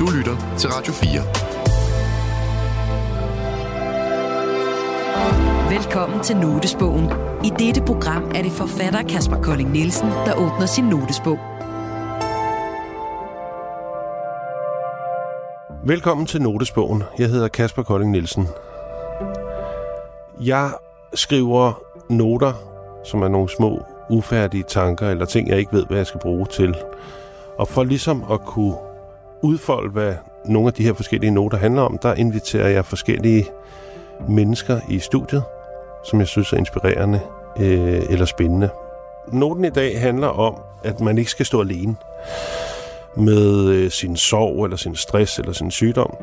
Du lytter til Radio 4. Velkommen til Notesbogen. I dette program er det forfatter Kasper Kolding Nielsen, der åbner sin notesbog. Velkommen til Notesbogen. Jeg hedder Kasper Kolding Nielsen. Jeg skriver noter, som er nogle små ufærdige tanker eller ting, jeg ikke ved, hvad jeg skal bruge til. Og for ligesom at kunne udfolde, hvad nogle af de her forskellige noter handler om, der inviterer jeg forskellige mennesker i studiet, som jeg synes er inspirerende øh, eller spændende. Noten i dag handler om, at man ikke skal stå alene med øh, sin sorg eller sin stress eller sin sygdom.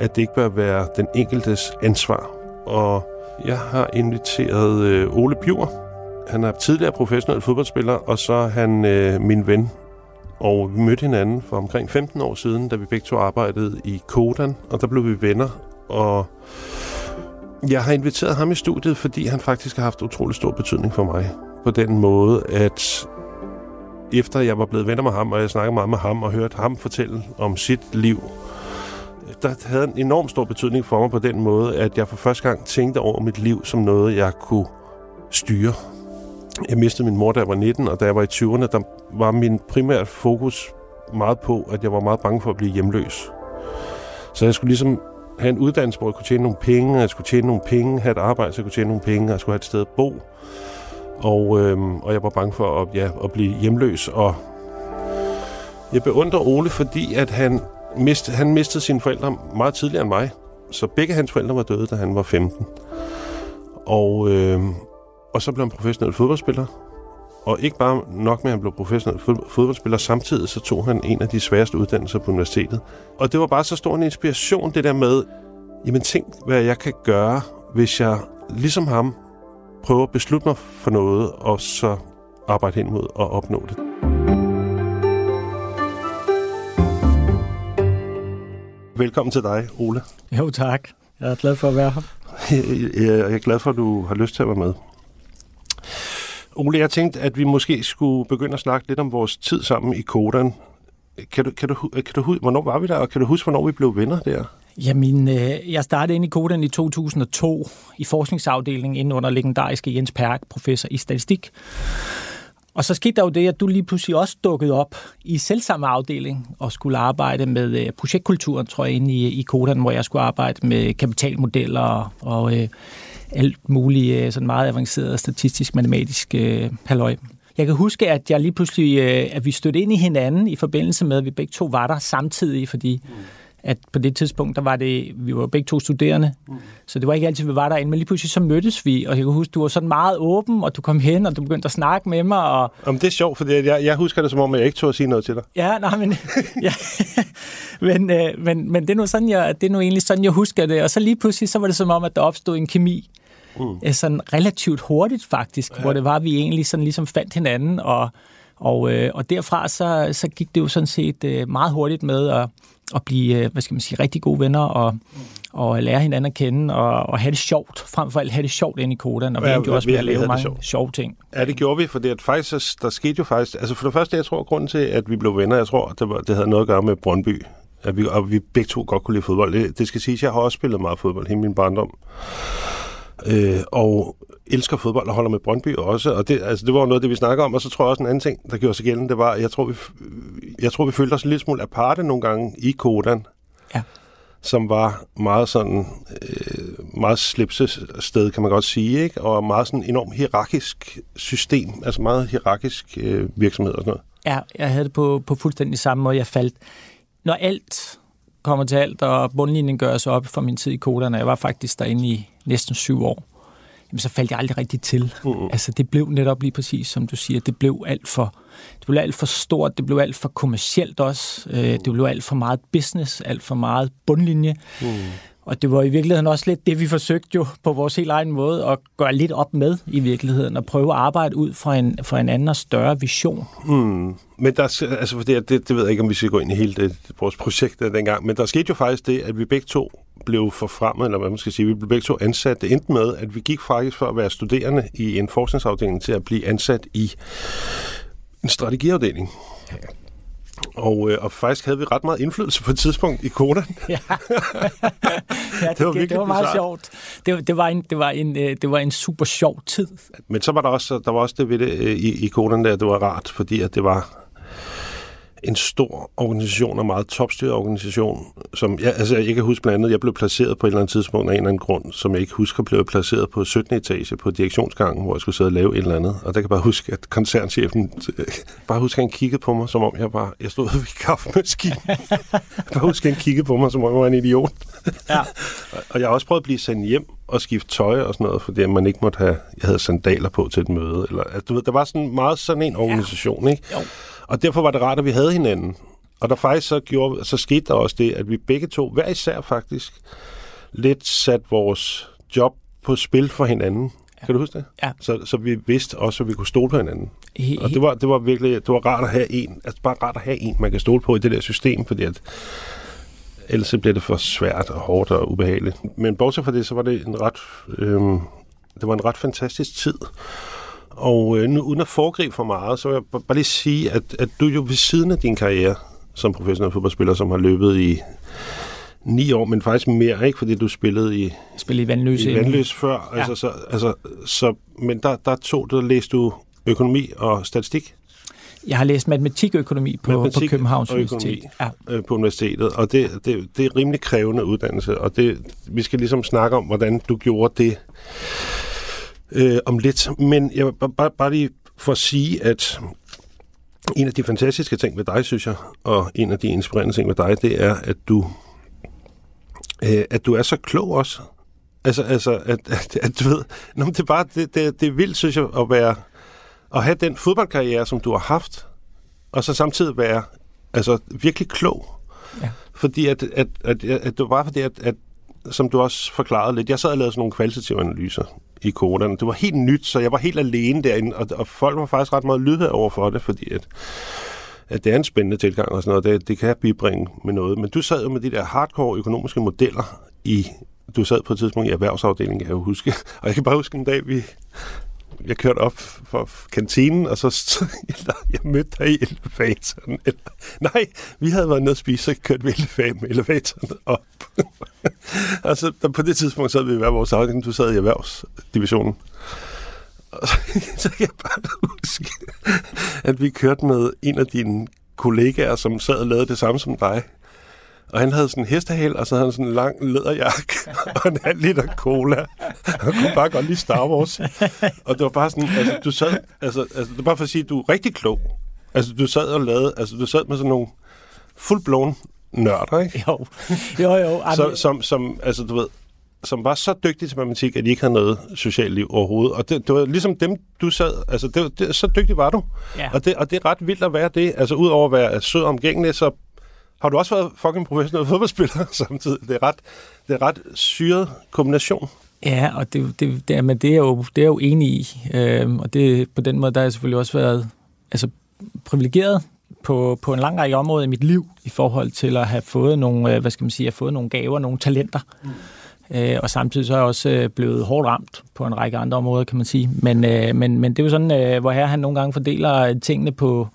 At det ikke bør være den enkeltes ansvar. Og jeg har inviteret øh, Ole Bjur. Han er tidligere professionel fodboldspiller, og så er han øh, min ven. Og vi mødte hinanden for omkring 15 år siden, da vi begge to arbejdede i Kodan, og der blev vi venner. Og jeg har inviteret ham i studiet, fordi han faktisk har haft utrolig stor betydning for mig. På den måde, at efter jeg var blevet venner med ham, og jeg snakkede meget med ham og hørte ham fortælle om sit liv, der havde en enorm stor betydning for mig på den måde, at jeg for første gang tænkte over mit liv som noget, jeg kunne styre. Jeg mistede min mor, da jeg var 19, og da jeg var i 20'erne, der var min primære fokus meget på, at jeg var meget bange for at blive hjemløs. Så jeg skulle ligesom have en uddannelse, hvor jeg kunne tjene nogle penge, jeg skulle tjene nogle penge, have et arbejde, så jeg kunne tjene nogle penge, og jeg skulle have et sted at bo. Og, øhm, og jeg var bange for at, ja, at blive hjemløs. Og jeg beundrer Ole, fordi at han, mist, han mistede sine forældre meget tidligere end mig. Så begge hans forældre var døde, da han var 15. Og, øhm, og så blev han professionel fodboldspiller. Og ikke bare nok med, at han blev professionel fodboldspiller, samtidig så tog han en af de sværeste uddannelser på universitetet. Og det var bare så stor en inspiration, det der med, jamen tænk, hvad jeg kan gøre, hvis jeg ligesom ham prøve at beslutte mig for noget, og så arbejde hen mod at opnå det. Velkommen til dig, Ole. Jo, tak. Jeg er glad for at være her. Jeg er glad for, at du har lyst til at være med. Ole, jeg tænkte, at vi måske skulle begynde at snakke lidt om vores tid sammen i Kodan. Kan du, kan du, kan du, hvornår var vi der, og kan du huske, hvornår vi blev venner der? Jamen, øh, jeg startede ind i Kodan i 2002 i forskningsafdelingen inden under legendariske Jens Perk, professor i statistik. Og så skete der jo det, at du lige pludselig også dukkede op i selvsamme afdeling og skulle arbejde med øh, projektkulturen, tror jeg, inde i, i Kodan, hvor jeg skulle arbejde med kapitalmodeller og, og øh, alt muligt øh, sådan meget avanceret statistisk-matematisk øh, halløj. Jeg kan huske, at jeg lige pludselig, øh, at vi stødte ind i hinanden i forbindelse med, at vi begge to var der samtidig, fordi mm at på det tidspunkt, der var det, vi var begge to studerende, mm. så det var ikke altid, vi var derinde, men lige pludselig så mødtes vi, og jeg kan huske, du var sådan meget åben, og du kom hen, og du begyndte at snakke med mig. Og... Om det er sjovt, for jeg, jeg husker det som om, jeg ikke tog at sige noget til dig. Ja, nej, men, ja, men, øh, men, men det, er nu sådan, jeg, det er nu egentlig sådan, jeg husker det, og så lige pludselig, så var det som om, at der opstod en kemi, mm. Øh, sådan relativt hurtigt faktisk, ja. hvor det var, at vi egentlig sådan ligesom fandt hinanden, og, og, øh, og derfra så, så gik det jo sådan set øh, meget hurtigt med at at blive, øh, hvad skal man sige, rigtig gode venner og, og lære hinanden at kende og, og have det sjovt. Frem for alt have det sjovt ind i koden, og vi ja, endte jo også med at lave mange sjove ting. Ja, det gjorde vi, for det, faktisk, der skete jo faktisk... Altså for det første, jeg tror, grunden til, at vi blev venner, jeg tror, det, var, det havde noget at gøre med Brøndby. At vi, og vi begge to godt kunne lide fodbold. Det, det skal siges, jeg har også spillet meget fodbold hele min barndom. Øh, og elsker fodbold og holder med Brøndby også, og det, altså, det var noget det, vi snakker om, og så tror jeg også en anden ting, der gjorde sig gældende, det var, jeg tror, vi, jeg tror, vi følte os en lille smule aparte nogle gange i Kodan, ja. som var meget sådan, øh, meget sted, kan man godt sige, ikke? og meget sådan enormt hierarkisk system, altså meget hierarkisk øh, virksomhed og sådan noget. Ja, jeg havde det på, på fuldstændig samme måde, jeg faldt. Når alt kommer til alt, og bundlinjen gør sig op for min tid i og jeg var faktisk derinde i næsten syv år, jamen, så faldt jeg aldrig rigtig til. Uh-uh. Altså, det blev netop lige præcis, som du siger, det blev alt for, det blev alt for stort, det blev alt for kommercielt også, uh. det blev alt for meget business, alt for meget bundlinje. Uh. Og det var i virkeligheden også lidt det, vi forsøgte jo på vores helt egen måde at gøre lidt op med i virkeligheden, og prøve at arbejde ud fra en, fra en anden og større vision. Mm. Men der, altså, det, det, det ved jeg ikke, om vi skal gå ind i hele det, vores projekt dengang, men der skete jo faktisk det, at vi begge to blev forfremmet, eller hvad man skal sige, vi blev begge to ansat. Det endte med, at vi gik faktisk for at være studerende i en forskningsafdeling til at blive ansat i en strategiafdeling. Og, øh, og faktisk havde vi ret meget indflydelse på et tidspunkt i Kodan. ja, ja det, det, var, det var meget bizarre. sjovt. Det, det, var en, det, var en, øh, det var en super sjov tid. Men så var der også, der var også det ved det øh, i, i Kodan der, det var rart, fordi at det var en stor organisation og meget topstyret organisation, som, ja, altså jeg kan huske blandt andet, jeg blev placeret på et eller andet tidspunkt af en eller anden grund, som jeg ikke husker, blev placeret på 17. etage på direktionsgangen, hvor jeg skulle sidde og lave et eller andet. Og der kan jeg bare huske, at koncernchefen, bare huske, at han kiggede på mig, som om jeg bare, jeg stod ved kaffemaskinen. bare huske, at han kiggede på mig, som om jeg var en idiot. ja. og jeg har også prøvet at blive sendt hjem og skifte tøj og sådan noget, fordi man ikke måtte have, jeg havde sandaler på til et møde. Eller, altså, du ved, der var sådan meget sådan en organisation, ja. ikke? Jo. Og derfor var det rart, at vi havde hinanden. Og der faktisk så, gjorde, så skete der også det, at vi begge to, hver især faktisk, lidt satte vores job på spil for hinanden. Ja. Kan du huske det? Ja. Så, så vi vidste også, at vi kunne stole på hinanden. He, og det var, det var virkelig det var rart at have en, altså bare rart at have en, man kan stole på i det der system, fordi at ellers så bliver det for svært og hårdt og ubehageligt. Men bortset fra det, så var det en ret, øhm, det var en ret fantastisk tid. Og øh, nu, uden at foregribe for meget, så vil jeg bare lige sige, at, at du jo ved siden af din karriere som professionel fodboldspiller, som har løbet i ni år, men faktisk mere, ikke? Fordi du spillede i... Spillede i Vandløs. I Vandløs før. Ja. Altså, så, altså, så, men der, der tog der læste du økonomi og statistik? Jeg har læst matematikøkonomi på, matematik på Københavns Universitet. Ja. Øh, på universitetet, og det, det, det er rimelig krævende uddannelse, og det, vi skal ligesom snakke om, hvordan du gjorde det øh, om lidt. Men jeg vil bare, bare lige for at sige, at en af de fantastiske ting ved dig, synes jeg, og en af de inspirerende ting ved dig, det er, at du, øh, at du er så klog også. Altså, altså at, at, at du ved, nå, det er bare, det, det, det er vildt, synes jeg, at være, at have den fodboldkarriere, som du har haft, og så samtidig være altså, virkelig klog. Ja. Fordi at, at, at, at, at det var bare fordi, at, at som du også forklarede lidt, jeg sad og lavede sådan nogle kvalitative analyser i. Det var helt nyt, så jeg var helt alene derinde, og, og folk var faktisk ret meget lydhør over for det, fordi at, at det er en spændende tilgang og sådan noget. Det, det kan bibringe med noget. Men du sad jo med de der hardcore økonomiske modeller i du sad på et tidspunkt i erhvervsafdelingen, kan jeg jo huske. Og jeg kan bare huske en dag, vi, jeg kørte op for kantinen, og så eller, jeg mødte dig i elevatoren. Eller, nej, vi havde været nede og spise, så kørte vi med elevatoren op. altså, der, på det tidspunkt sad vi i hver vores afdeling. Du sad i erhvervsdivisionen. Og så, så kan jeg bare huske, at vi kørte med en af dine kollegaer, som sad og lavede det samme som dig. Og han havde sådan en hestehæl, og så havde han sådan en lang læderjakke og en halv liter cola. Han kunne bare godt lide Star Wars. Og det var bare sådan, altså du sad, altså, altså det var bare for at sige, at du er rigtig klog. Altså du sad og lavede, altså du sad med sådan nogle fuldblåen nørder, ikke? Jo, jo, jo. Så, som, som, altså du ved, som var så dygtige til matematik, at de ikke havde noget socialt liv overhovedet. Og det, det var ligesom dem, du sad... Altså, det, det, så dygtig var du. Ja. Og, det, og det er ret vildt at være det. Altså, udover at være sød omgængelig, så har du også været fucking professionel fodboldspiller samtidig. Det er ret, det er ret syret kombination. Ja, og det, det, det, men det, er jo, det er jo enig i. Øhm, og det, på den måde, der har jeg selvfølgelig også været altså, privilegeret på, på en lang række områder i mit liv, i forhold til at have fået nogle, øh, hvad skal man sige, have fået nogle gaver, nogle talenter. Mm. Øh, og samtidig så er jeg også øh, blevet hårdt ramt på en række andre områder, kan man sige. Men, øh, men, men det er jo sådan, øh, hvor her han nogle gange fordeler tingene på,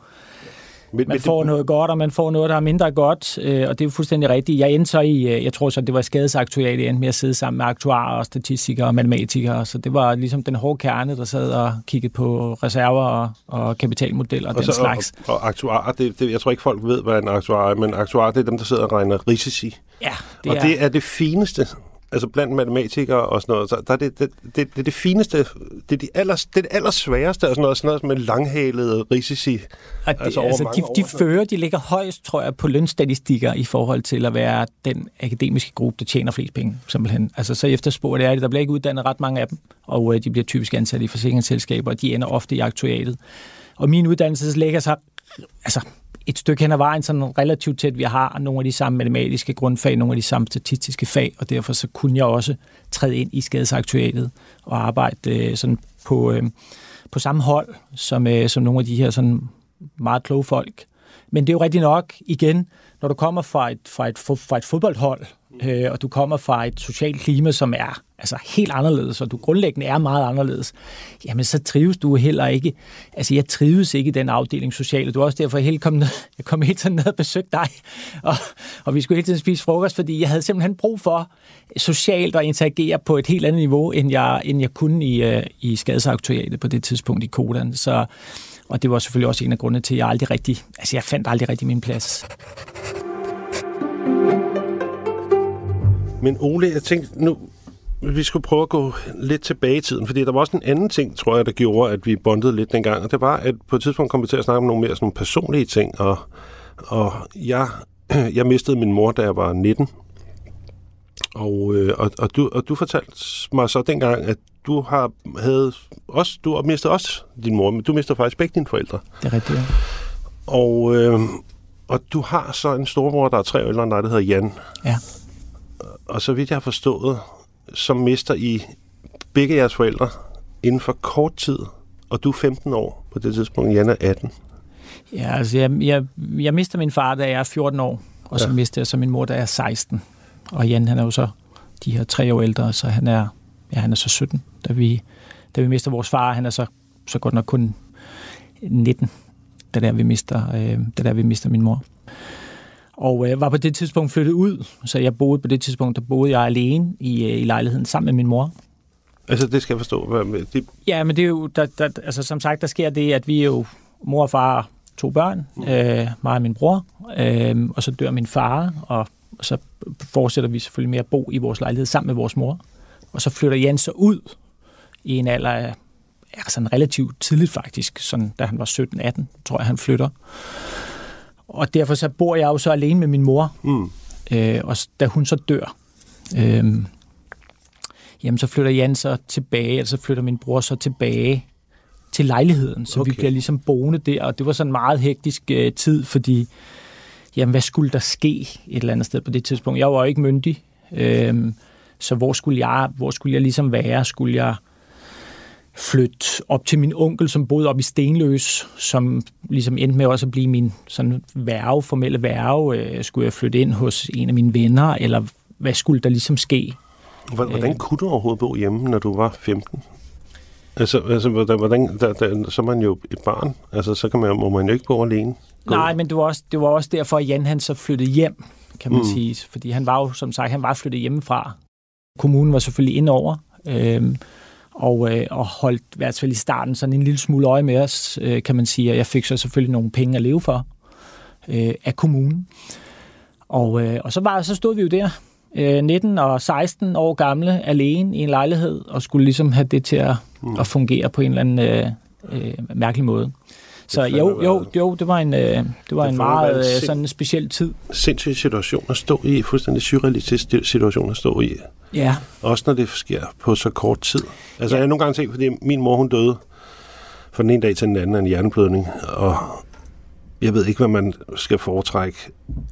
men, man får det... noget godt, og man får noget, der er mindre godt, øh, og det er jo fuldstændig rigtigt. Jeg endte så i, øh, jeg tror så, det var skadesaktuariat, jeg endte med at sidde sammen med aktuarer og statistikere og matematikere, så det var ligesom den hårde kerne, der sad og kiggede på reserver og, og kapitalmodeller og, og den så, slags. Og, og aktuarer, det, det, jeg tror ikke folk ved, hvad en aktuar er, men aktuarer, det er dem, der sidder og regner risici. Ja, det og er... det er det fineste altså blandt matematikere og sådan noget, så der er det, det, det, det, det fineste, det er, de aller, det er det allersværeste, og sådan noget, sådan noget med langhalede risici. Og de, altså, altså de, de fører, de ligger højst, tror jeg, på lønstatistikker i forhold til at være den akademiske gruppe, der tjener flest penge, simpelthen. Altså så efterspurgt er det, der bliver ikke uddannet ret mange af dem, og øh, de bliver typisk ansat i forsikringsselskaber, og de ender ofte i aktuatet. Og min uddannelse ligger sig altså, et stykke hen ad vejen sådan relativt tæt. Vi har nogle af de samme matematiske grundfag, nogle af de samme statistiske fag, og derfor så kunne jeg også træde ind i skadesaktuatet og arbejde øh, sådan på, øh, på samme hold som, øh, som nogle af de her sådan meget kloge folk. Men det er jo rigtigt nok, igen, når du kommer fra et, fra et, fra et fodboldhold, øh, og du kommer fra et socialt klima, som er altså helt anderledes, og du grundlæggende er meget anderledes, jamen så trives du heller ikke. Altså jeg trives ikke i den afdeling sociale. Du er også derfor helt kom ned, jeg kom helt tiden ned og besøgte dig, og, og vi skulle hele tiden spise frokost, fordi jeg havde simpelthen brug for socialt at interagere på et helt andet niveau, end jeg, end jeg kunne i, øh, i skadesaktoriatet på det tidspunkt i Kodan. Så, og det var selvfølgelig også en af grundene til, at jeg aldrig rigtig, altså jeg fandt aldrig rigtig min plads. Men Ole, jeg tænkte, nu, vi skulle prøve at gå lidt tilbage i tiden, fordi der var også en anden ting, tror jeg, der gjorde, at vi bondede lidt dengang, og det var, at på et tidspunkt kom vi til at snakke om nogle mere sådan personlige ting, og, og jeg, jeg mistede min mor, da jeg var 19, og, øh, og, og, du, og du fortalte mig så dengang, at du har havde også, du har mistet også din mor, men du mistede faktisk begge dine forældre. Det er rigtigt, ja. Og, øh, og du har så en storbror, der er tre år ældre end dig, der hedder Jan. Ja. Og så vidt jeg har forstået, så mister I begge jeres forældre inden for kort tid, og du er 15 år på det tidspunkt, Jan er 18. Ja, altså jeg, jeg, jeg mister min far, da jeg er 14 år, og så ja. mister jeg så min mor, da jeg er 16. Og Jan, han er jo så de her tre år ældre, så han er, ja, han er så 17, da vi, da vi mister vores far. Han er så, så godt nok kun 19, da der vi mister, øh, da der vi mister min mor. Og øh, var på det tidspunkt flyttet ud, så jeg boede på det tidspunkt, der boede jeg alene i, øh, i lejligheden sammen med min mor. Altså, det skal jeg forstå. Hvad med det? Ja, men det er jo, der, der, altså som sagt, der sker det, at vi er jo mor og far, to børn, øh, mig og min bror, øh, og så dør min far, og så fortsætter vi selvfølgelig med at bo i vores lejlighed sammen med vores mor. Og så flytter Jan så ud i en alder af, sådan relativt tidligt faktisk, sådan, da han var 17-18, tror jeg, han flytter. Og derfor så bor jeg jo så alene med min mor, mm. øh, og da hun så dør, øh, jamen så flytter Jan så tilbage, altså flytter min bror så tilbage til lejligheden, så okay. vi bliver ligesom boende der, og det var sådan en meget hektisk øh, tid, fordi jamen hvad skulle der ske et eller andet sted på det tidspunkt? Jeg var jo ikke myndig, øh, så hvor skulle jeg, hvor skulle jeg ligesom være? Skulle jeg flytte op til min onkel, som boede op i Stenløs, som ligesom endte med også at blive min sådan værve, formelle værve. Øh, skulle jeg flytte ind hos en af mine venner, eller hvad skulle der ligesom ske? Hvordan øh. kunne du overhovedet bo hjemme, når du var 15? Altså, altså hvordan, der, der, så er man jo et barn. Altså, så kan man, må man jo ikke bo alene. Gå. Nej, men det var, også, det var også derfor, at Jan han så flyttede hjem, kan man mm. sige. Fordi han var jo, som sagt, han var flyttet hjemmefra. Kommunen var selvfølgelig indover. Øh, og, øh, og holdt i hvert fald i starten sådan en lille smule øje med os, øh, kan man sige. Og jeg fik så selvfølgelig nogle penge at leve for øh, af kommunen. Og, øh, og så, var, så stod vi jo der, øh, 19 og 16 år gamle, alene i en lejlighed, og skulle ligesom have det til at, mm. at fungere på en eller anden øh, øh, mærkelig måde. Så jo, jo, jo, det var en, øh, det var det en meget en sådan en speciel tid. Sindssyg situation at stå i, fuldstændig surrealistisk situation at stå i. Ja. Også når det sker på så kort tid. Altså, ja. jeg har nogle gange tænkt, fordi min mor, hun døde fra den ene dag til den anden af en hjerneblødning, og jeg ved ikke, hvad man skal foretrække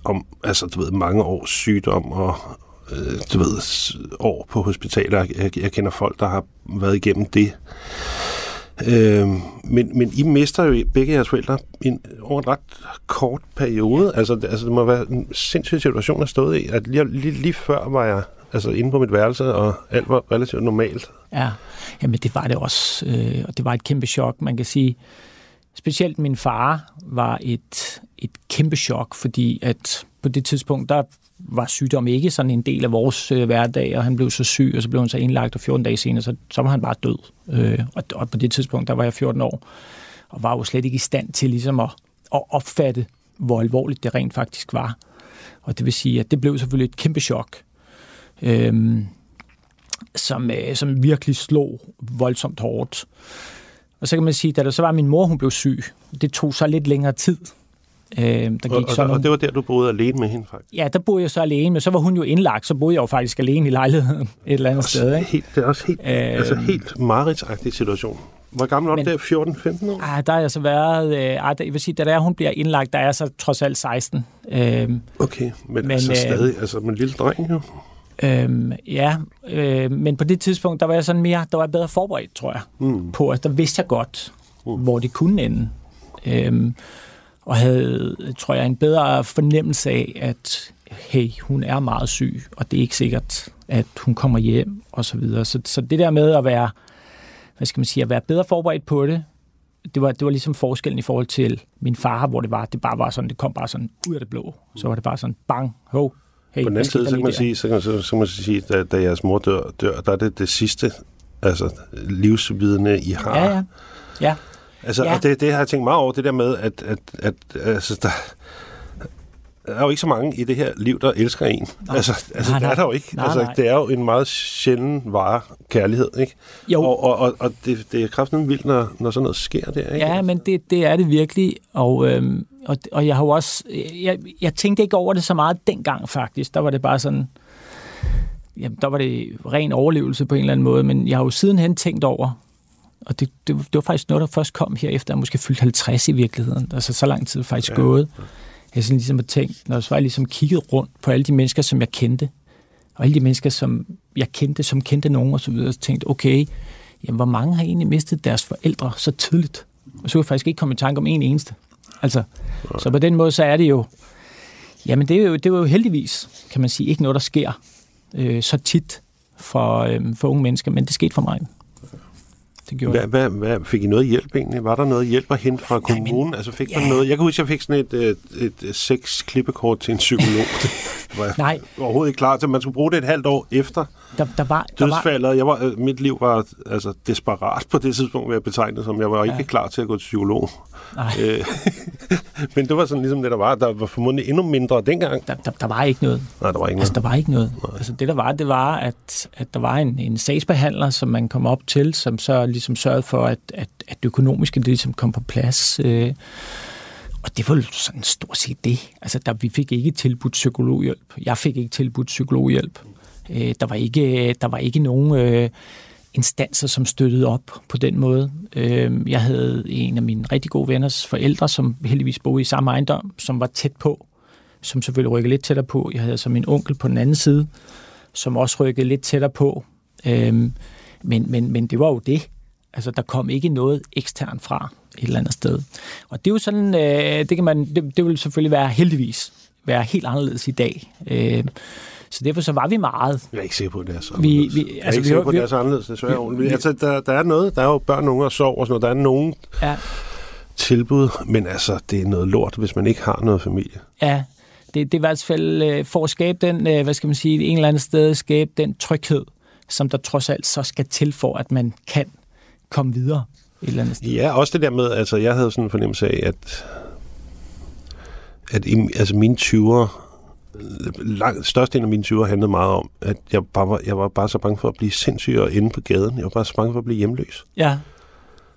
om, altså, du ved, mange års sygdom og, øh, du ved, år på hospitaler. Jeg, jeg kender folk, der har været igennem det. Øh, men, men I mister jo begge jeres forældre en, over en ret kort periode. Altså, altså det må være en sindssyg situation at stå i. At lige, lige, lige før var jeg altså inde på mit værelse, og alt var relativt normalt. Ja, jamen det var det også, øh, og det var et kæmpe chok. Man kan sige, specielt min far var et, et kæmpe chok, fordi at på det tidspunkt, der var sygdom ikke sådan en del af vores øh, hverdag, og han blev så syg, og så blev han så indlagt, og 14 dage senere, så, så var han bare død. Øh, og, og på det tidspunkt, der var jeg 14 år, og var jo slet ikke i stand til ligesom at, at opfatte, hvor alvorligt det rent faktisk var. Og det vil sige, at det blev selvfølgelig et kæmpe chok, øh, som, øh, som virkelig slog voldsomt hårdt. Og så kan man sige, da der så var min mor, hun blev syg, det tog så lidt længere tid. Øh, der gik og, så og, nogle... og det var der, du boede alene med hende faktisk? Ja, der boede jeg så alene, men så var hun jo indlagt, så boede jeg jo faktisk alene i lejligheden et eller andet også sted. Ikke? Helt, det er også helt, øh, altså helt mareridsagtig situation. Hvor gammel var du der? 14-15 år? Ah, der har jeg så været... Øh, jeg vil sige, da der hun bliver indlagt, der er jeg så trods alt 16. Øh, okay, men, men altså øh, stadig... Altså, en lille dreng jo. Øhm, ja, øh, men på det tidspunkt, der var jeg sådan mere, der var jeg bedre forberedt, tror jeg, mm. på, at der vidste jeg godt, mm. hvor det kunne ende. Øhm, og havde, tror jeg, en bedre fornemmelse af, at hey, hun er meget syg, og det er ikke sikkert, at hun kommer hjem, og så videre. Så, så det der med at være, hvad skal man sige, at være bedre forberedt på det, det var, det var ligesom forskellen i forhold til min far, hvor det var, det bare var sådan, det kom bare sådan ud af det blå. Så var det bare sådan, bang, ho, hey, På den anden side, så kan man sige, så kan, så, så kan man sige da, da jeres mor dør, dør, der er det det sidste altså, livsvidende, I har. Ja, ja. ja. Altså, ja. og det, det har jeg tænkt meget over, det der med, at, at, at altså, der, der er jo ikke så mange i det her liv, der elsker en. Nej. Altså, altså nej, nej. det er der jo ikke. Nej, altså, nej. Det er jo en meget sjælden vare kærlighed, ikke? Jo. Og, og, og, og det, det er kraftigt vildt, når, når sådan noget sker der, ikke? Ja, men det, det er det virkelig. Og, øhm, og, og jeg har jo også... Jeg, jeg tænkte ikke over det så meget dengang, faktisk. Der var det bare sådan... Jamen, der var det ren overlevelse på en eller anden måde, men jeg har jo sidenhen tænkt over, og det, det, det var faktisk noget, der først kom her efter, at jeg måske fyldte 50 i virkeligheden. Altså så lang tid faktisk ja. gået. Jeg sådan ligesom har tænkt, når så var jeg ligesom kigget rundt på alle de mennesker, som jeg kendte, og alle de mennesker, som jeg kendte, som kendte nogen og så videre, tænkte, okay, jamen, hvor mange har egentlig mistet deres forældre så tidligt? Og så kunne jeg faktisk ikke komme i tanke om en eneste. Altså, ja. så på den måde, så er det jo, jamen det er jo, det er jo heldigvis, kan man sige, ikke noget, der sker øh, så tit for, øh, for unge mennesker, men det skete for mig. Det gjorde hvad, hvad, hvad, fik I noget hjælp egentlig? Var der noget hjælp at hente fra kommunen? Nej, men, altså fik ja. man noget? Jeg kan huske, at jeg fik sådan et, et, et, et seks klippekort til en psykolog. det var Nej. overhovedet ikke klar til. Man skulle bruge det et halvt år efter der, der var, der dødsfaldet. Var... Jeg var, øh, mit liv var altså, desperat på det tidspunkt, vil jeg betegne som. Jeg var ikke ja. klar til at gå til psykolog. Øh, men det var sådan ligesom det, der var. Der var formodentlig endnu mindre dengang. Der, der, der var ikke noget. Nej, der var ikke altså, noget. der var ikke noget. Nej. Altså, det der var, det var, at, at der var en, en sagsbehandler, som man kom op til, som så ligesom sørgede for, at, at, at det økonomiske det ligesom kom på plads. Øh, og det var sådan stort set det. Altså, der, vi fik ikke tilbudt psykologhjælp. Jeg fik ikke tilbudt psykologhjælp. Øh, der, var ikke, der var ikke nogen øh, instanser, som støttede op på den måde. Øh, jeg havde en af mine rigtig gode venners forældre, som heldigvis boede i samme ejendom, som var tæt på, som selvfølgelig rykkede lidt tættere på. Jeg havde så min onkel på den anden side, som også rykkede lidt tættere på. Øh, men, men, men det var jo det. Altså, der kom ikke noget ekstern fra et eller andet sted. Og det er jo sådan, øh, det, kan man, det, det vil selvfølgelig være heldigvis være helt anderledes i dag. Øh, så derfor så var vi meget. Jeg er ikke sikker på, at det er så vi, vi, altså, Jeg er ikke vi, sikker på, at det er så anderledes, desværre. Vi, altså, der, der er noget, der er jo børn, unge og sov og sådan noget. Der er nogen ja. tilbud, men altså, det er noget lort, hvis man ikke har noget familie. Ja, det, det er i hvert fald øh, for at skabe den, øh, hvad skal man sige, en eller anden sted, skabe den tryghed, som der trods alt så skal til for, at man kan komme videre et eller andet sted. Ja, også det der med, altså jeg havde sådan en fornemmelse af, at, at i, altså mine 20'er, langt, størstedelen af mine 20'er handlede meget om, at jeg, bare var, jeg var bare så bange for at blive sindssyg og inde på gaden. Jeg var bare så bange for at blive hjemløs. Ja.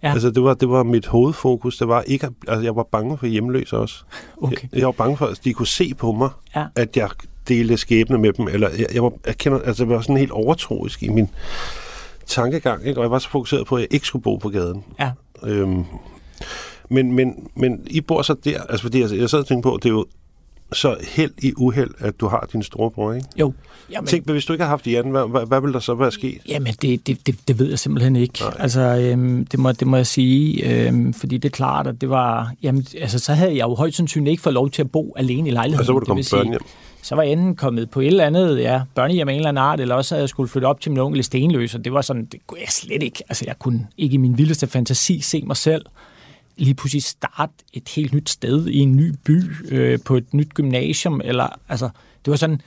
Ja. Altså, det var, det var mit hovedfokus. Det var ikke, altså, jeg var bange for hjemløs også. Okay. Jeg, jeg var bange for, at de kunne se på mig, ja. at jeg delte skæbne med dem. Eller jeg, jeg, var, jeg, kender, altså, jeg var sådan helt overtroisk i min tankegang, ikke? og jeg var så fokuseret på, at jeg ikke skulle bo på gaden. Ja. Øhm, men, men, men I bor så der, altså fordi jeg, jeg sad og tænkte på, det er jo så held i uheld, at du har din storebror, ikke? Jo. Jamen, Tænk, hvis du ikke har haft Jan, hvad, hvad, hvad vil der så være sket? Jamen, det, det, det, det ved jeg simpelthen ikke. Nej. Altså, øhm, det, må, det må jeg sige, øhm, fordi det er klart, at det var... Jamen, altså, så havde jeg jo højst sandsynligt ikke fået lov til at bo alene i lejligheden. Og så var du kommet børn hjem så var jeg enten kommet på et eller andet ja, børnehjem af en eller anden art, eller også havde jeg skulle flytte op til min onkel i Stenløs, og det var sådan, det kunne jeg slet ikke. Altså, jeg kunne ikke i min vildeste fantasi se mig selv lige pludselig starte et helt nyt sted i en ny by, øh, på et nyt gymnasium, eller altså, det var sådan,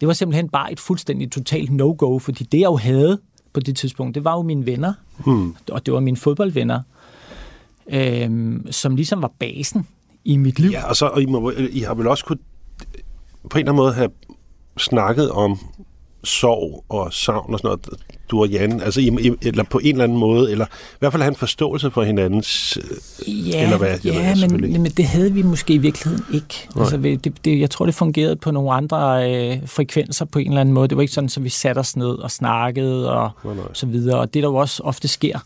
det var simpelthen bare et fuldstændig totalt no-go, fordi det jeg jo havde på det tidspunkt, det var jo mine venner, hmm. og det var mine fodboldvenner, øh, som ligesom var basen i mit liv. Ja, og så og I, må, I har vel også kunne på en eller anden måde have snakket om sorg og savn og sådan noget, du og Jan, altså i, eller på en eller anden måde, eller i hvert fald have en forståelse for hinandens, øh, ja, eller hvad? Ja, ved, men, men det havde vi måske i virkeligheden ikke. Altså, det, det, jeg tror, det fungerede på nogle andre øh, frekvenser på en eller anden måde. Det var ikke sådan, at så vi satte os ned og snakkede og nej, nej. så videre. Og det, der jo også ofte sker,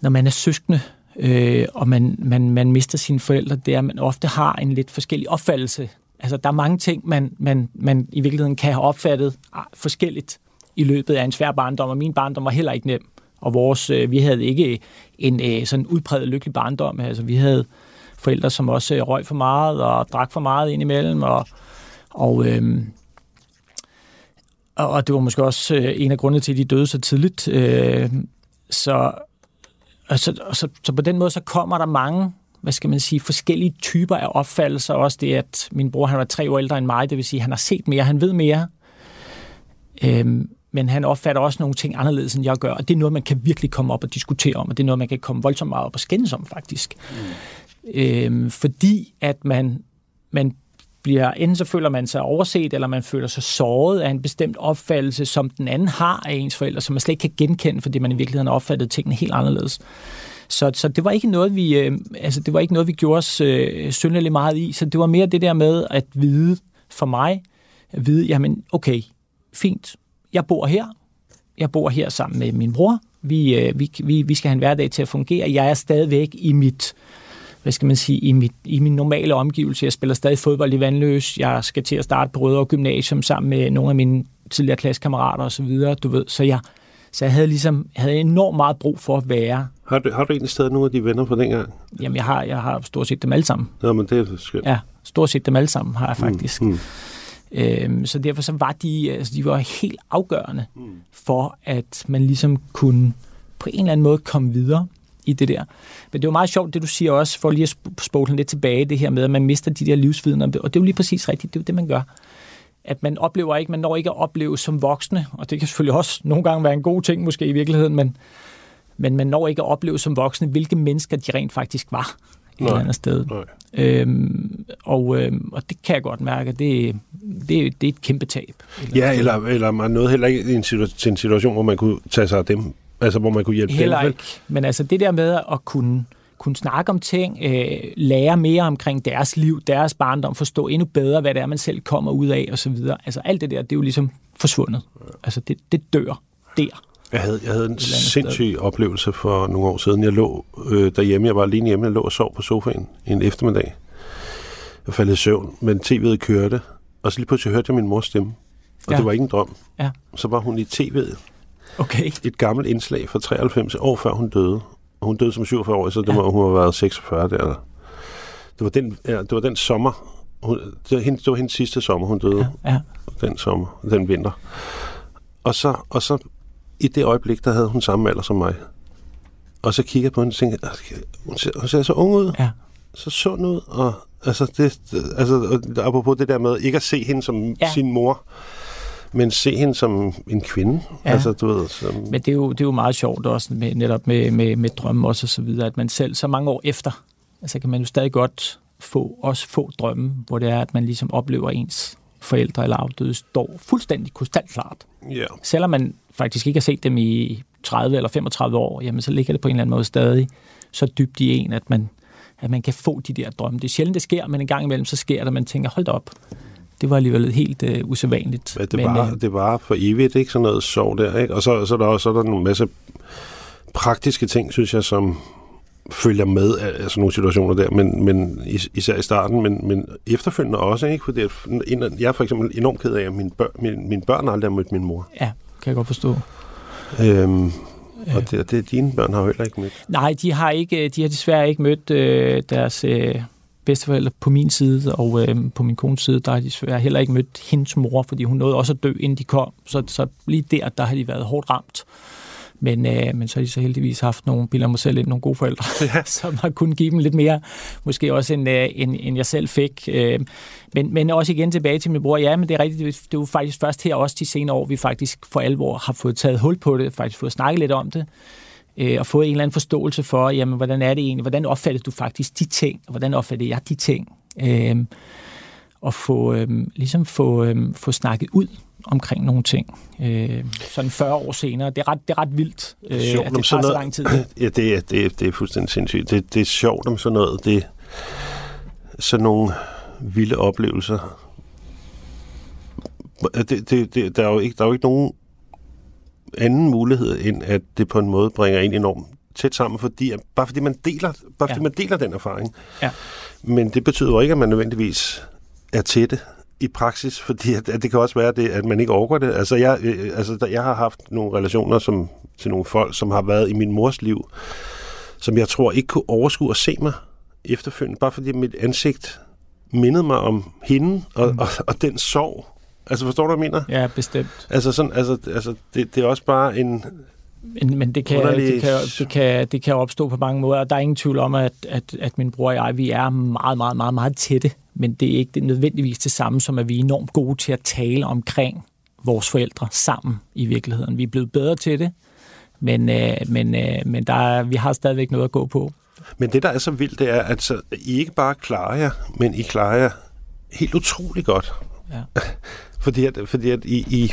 når man er søskende, øh, og man, man, man mister sine forældre, det er, at man ofte har en lidt forskellig opfattelse Altså, der er mange ting, man, man, man i virkeligheden kan have opfattet ah, forskelligt i løbet af en svær barndom, og min barndom var heller ikke nem. Og vores, øh, vi havde ikke en øh, sådan udpræget lykkelig barndom. Altså, vi havde forældre, som også øh, røg for meget og drak for meget indimellem, og, Og, øh, og det var måske også øh, en af grundene til, at de døde så tidligt. Øh, så, altså, så, så på den måde, så kommer der mange hvad skal man sige, forskellige typer af opfattelser. Også det, at min bror han var tre år ældre end mig, det vil sige, at han har set mere, han ved mere. Øhm, men han opfatter også nogle ting anderledes, end jeg gør, og det er noget, man kan virkelig komme op og diskutere om, og det er noget, man kan komme voldsomt meget op og skændes om, faktisk. Mm. Øhm, fordi at man, man bliver, enten så føler man sig overset, eller man føler sig såret af en bestemt opfattelse, som den anden har af ens forældre, som man slet ikke kan genkende, fordi man i virkeligheden har opfattet tingene helt anderledes. Så, så det var ikke noget, vi, øh, altså, det var ikke noget, vi gjorde os øh, synderligt meget i. Så det var mere det der med at vide for mig, at vide, jamen okay, fint, jeg bor her. Jeg bor her sammen med min bror. Vi, øh, vi, vi, vi skal have en hverdag til at fungere. Jeg er stadigvæk i mit, hvad skal man sige, i, mit, i min normale omgivelse. Jeg spiller stadig fodbold i Vandløs. Jeg skal til at starte på Rødovre Gymnasium sammen med nogle af mine tidligere klassekammerater og så videre, du ved. Så jeg, så jeg havde ligesom havde enormt meget brug for at være. Har du, har du egentlig stadig nogle af de venner fra dengang? Jamen, jeg har, jeg har stort set dem alle sammen. Ja, men det er skønt. Ja, stort set dem alle sammen har jeg faktisk. Mm, mm. Øhm, så derfor så var de, altså, de var helt afgørende for, at man ligesom kunne på en eller anden måde komme videre i det der. Men det er meget sjovt, det du siger også, for lige at spole lidt tilbage, det her med, at man mister de der livsvidner. Og det er jo lige præcis rigtigt, det er jo det, man gør at man oplever ikke, man når ikke at opleve som voksne, og det kan selvfølgelig også nogle gange være en god ting måske i virkeligheden, men, men man når ikke at opleve som voksne, hvilke mennesker de rent faktisk var et eller andet sted. Nej. Øhm, og, øhm, og det kan jeg godt mærke, det, det, det er et kæmpe tab. Eller ja, eller, eller man nåede heller ikke en til en situation, hvor man kunne tage sig af dem, altså hvor man kunne hjælpe heller dem. Ikke. Men altså det der med at kunne kunne snakke om ting, øh, lære mere omkring deres liv, deres barndom, forstå endnu bedre, hvad det er, man selv kommer ud af, og så videre. Altså alt det der, det er jo ligesom forsvundet. Altså det, det dør der. Jeg havde, jeg havde en sindssyg sted. oplevelse for nogle år siden. Jeg lå øh, derhjemme, jeg var alene hjemme, jeg lå og sov på sofaen en eftermiddag. Jeg faldt i søvn, men tv'et kørte, og så lige pludselig hørte jeg min mors stemme. Og ja. det var ikke en drøm. Ja. Så var hun i tv'et. Okay. Et gammelt indslag fra 93 år før hun døde. Hun døde som 47 år, så det ja. må hun have været 46 der. Det var den, ja, det var den sommer. Hun, det, var hendes, det var hendes sidste sommer, hun døde. Ja. ja. Den sommer, den vinter. Og så, og så i det øjeblik, der havde hun samme alder som mig. Og så kiggede jeg på hende og tænkte, hun ser, hun ser så ung ud. Ja. Så sund ud. Og altså, det, altså, apropos det der med ikke at se hende som ja. sin mor men se hende som en kvinde. Ja. Altså, du ved, som... Men det er, jo, det er jo meget sjovt også, med, netop med, med, med drømme også og så videre, at man selv så mange år efter, altså kan man jo stadig godt få, også få drømme, hvor det er, at man ligesom oplever ens forældre eller afdøde står fuldstændig krystalklart. Yeah. Selvom man faktisk ikke har set dem i 30 eller 35 år, jamen så ligger det på en eller anden måde stadig så dybt i en, at man, at man kan få de der drømme. Det er sjældent, det sker, men en gang imellem, så sker det, at man tænker, hold da op, det var alligevel helt øh, usædvanligt. Ja, det, var, men, øh, det var for evigt, ikke? Sådan noget sov der, ikke? Og så, så, er der også så er der nogle masse praktiske ting, synes jeg, som følger med af sådan nogle situationer der, men, men især i starten, men, men efterfølgende også, ikke? Fordi jeg er for eksempel enormt ked af, at mine børn, mine, mine børn aldrig har mødt min mor. Ja, kan jeg godt forstå. Øhm, og det, det, dine børn har jo heller ikke mødt. Nej, de har, ikke, de har desværre ikke mødt øh, deres... Øh, bedsteforældre på min side, og øh, på min kones side, der har de svært heller ikke mødt hendes mor, fordi hun nåede også at dø, inden de kom. Så, så lige der, der har de været hårdt ramt. Men, øh, men så har de så heldigvis haft nogle, billeder mig selv lidt, nogle gode forældre, ja. som har kunnet give dem lidt mere, måske også end, øh, end, end jeg selv fik. Øh, men, men også igen tilbage til min bror, ja, men det er rigtigt, det, det er jo faktisk først her også de senere år, vi faktisk for alvor har fået taget hul på det, faktisk fået snakket lidt om det øh, og fået en eller anden forståelse for, jamen, hvordan er det egentlig, hvordan opfatter du faktisk de ting, og hvordan opfatter jeg de ting, øh, og få, øh, ligesom få, øh, få snakket ud omkring nogle ting. Øh, sådan 40 år senere. Det er ret, det er ret vildt, øh, sjovt, at det tager så lang tid. Ja, det er, det, er, det er fuldstændig sindssygt. Det, det er sjovt om sådan noget. Det, sådan nogle vilde oplevelser. Det, det, det, der, er jo ikke, der er jo ikke nogen anden mulighed, end at det på en måde bringer en enormt tæt sammen, fordi, bare fordi man deler, bare fordi ja. man deler den erfaring. Ja. Men det betyder jo ikke, at man nødvendigvis er tætte i praksis, fordi at, at det kan også være, det, at man ikke overgår det. Altså jeg, øh, altså, der, jeg har haft nogle relationer som, til nogle folk, som har været i min mors liv, som jeg tror ikke kunne overskue at se mig efterfølgende, bare fordi mit ansigt mindede mig om hende og, mm. og, og den sorg. Altså, forstår du, hvad jeg mener? Ja, bestemt. Altså, sådan, altså, altså det, det er også bare en... Men, men det, kan, Underlig- det, kan, det, kan, det kan opstå på mange måder, og der er ingen tvivl om, at, at, at min bror og jeg, vi er meget, meget, meget, meget tætte, men det er ikke det nødvendigvis det samme, som at vi er enormt gode til at tale omkring vores forældre sammen i virkeligheden. Vi er blevet bedre til det, men, øh, men, øh, men der er, vi har stadigvæk noget at gå på. Men det, der er så vildt, det er, at så, I ikke bare klarer jer, men I klarer jer helt utrolig godt. Ja. Fordi at, fordi at I, I,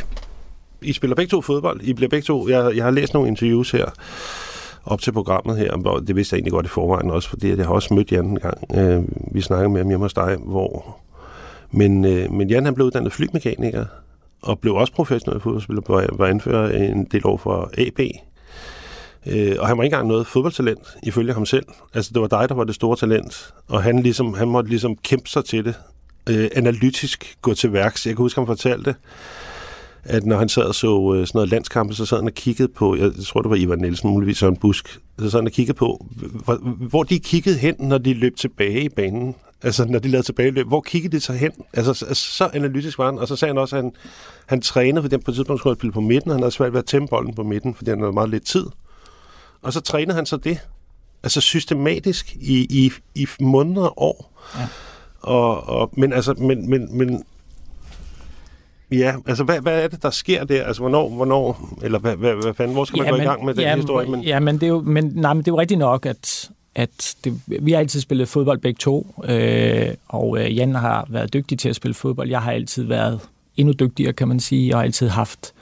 i spiller begge to fodbold. I bliver begge to... Jeg, jeg har læst nogle interviews her op til programmet her, hvor det vidste jeg egentlig godt i forvejen også, fordi at jeg har også mødt Jan en gang. Øh, vi snakkede med ham hjemme hos dig, hvor... Men, øh, men Jan han blev uddannet flymekaniker, og blev også professionel fodboldspiller, var, var anfører en del år for AB. Øh, og han var ikke engang noget fodboldtalent, ifølge ham selv. Altså, det var dig, der var det store talent, og han, ligesom, han måtte ligesom kæmpe sig til det. Øh, analytisk gå til værks. Jeg kan huske, han fortalte, at når han sad og så øh, sådan noget landskampe, så sad han og kiggede på, jeg tror, det var Ivan Nielsen, muligvis Søren Busk, så sad han og kiggede på, hvor, de kiggede hen, når de løb tilbage i banen. Altså, når de lavede tilbageløb, hvor kiggede de så hen? Altså, så, analytisk var han. Og så sagde han også, at han, han trænede, fordi han på et tidspunkt skulle spille på midten, og han havde svært ved at tæmme bolden på midten, fordi han havde meget lidt tid. Og så trænede han så det, altså systematisk i, i, i måneder og år. Ja. Og, og, men altså, men, men, men Ja, altså hvad, hvad er det, der sker der? Altså hvornår, hvornår eller hvad, hvad, hvad fanden, hvor skal man gå i gang med den ja, historie? Men, Ja, men det er jo, men, nej, men det er jo rigtigt nok, at, at det, vi har altid spillet fodbold begge to, øh, og øh, Jan har været dygtig til at spille fodbold. Jeg har altid været endnu dygtigere, kan man sige. Jeg har altid haft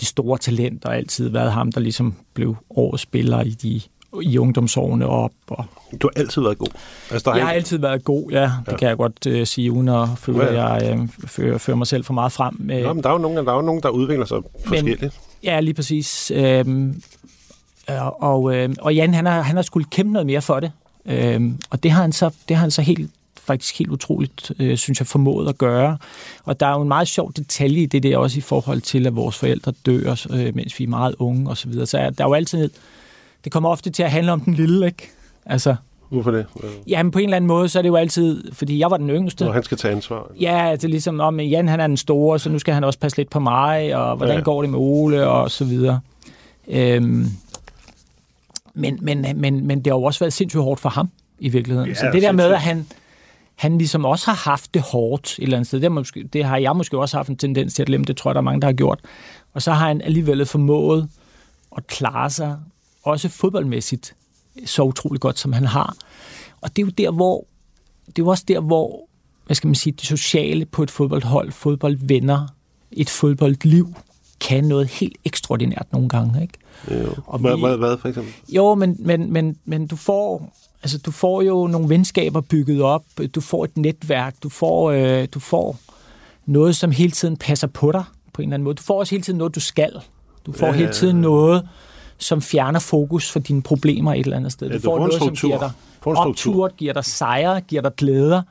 de store talenter, og altid været ham, der ligesom blev årets spiller i de i ungdomsårene op. Og du har altid været god. Altså, der jeg har altid været god, ja. Det Ja. kan jeg godt øh, sige, uden at føle, Ja, at jeg øh, fører, fører mig selv for meget frem. Øh, Nå, men der er jo nogen, der, er jo nogen, der udvikler sig forskelligt. Ja, lige præcis. Øhm, øh, og, øh, og Jan, han har, han har skulle kæmpe noget mere for det. Øhm, og det har han så, det har han så helt, faktisk helt utroligt, øh, synes jeg, formået at gøre. Og der er jo en meget sjov detalje i det der, også i forhold til, at vores forældre dør, øh, mens vi er meget unge og så videre. Så er, der er jo altid, det kommer ofte til at handle om den lille, ikke? Altså, Hvorfor det? jamen på en eller anden måde, så er det jo altid, fordi jeg var den yngste. Når han skal tage ansvar. Ja, det er ligesom, om Jan han er den store, så nu skal han også passe lidt på mig, og hvordan Ja. ja. går det med Ole, og så videre. Øhm, men, men, men, men det har jo også været sindssygt hårdt for ham, i virkeligheden. Ja, så det der med, at han, han ligesom også har haft det hårdt et eller andet sted, det, har måske, det har jeg måske også haft en tendens til at glemme, det tror jeg, der er mange, der har gjort. Og så har han alligevel formået at klare sig, også fodboldmæssigt, så utroligt godt, som han har. Og det er jo der, hvor det er jo også der, hvor hvad skal man sige, det sociale på et fodboldhold, fodboldvenner, et fodboldliv, kan noget helt ekstraordinært nogle gange. Ikke? Jo. Og Hvad, vi- hvad, hvad for eksempel? Jo, men, men, men, men du får altså du får jo nogle venskaber bygget op, du får et netværk, du får, øh, du får noget, som hele tiden passer på dig på en eller anden måde. Du får også hele tiden noget, du skal. Du får Ja, hele tiden noget, som fjerner fokus for dine problemer et eller andet sted. Ja, Du du får får noget, som giver dig optur, giver dig sejre, giver dig glæder,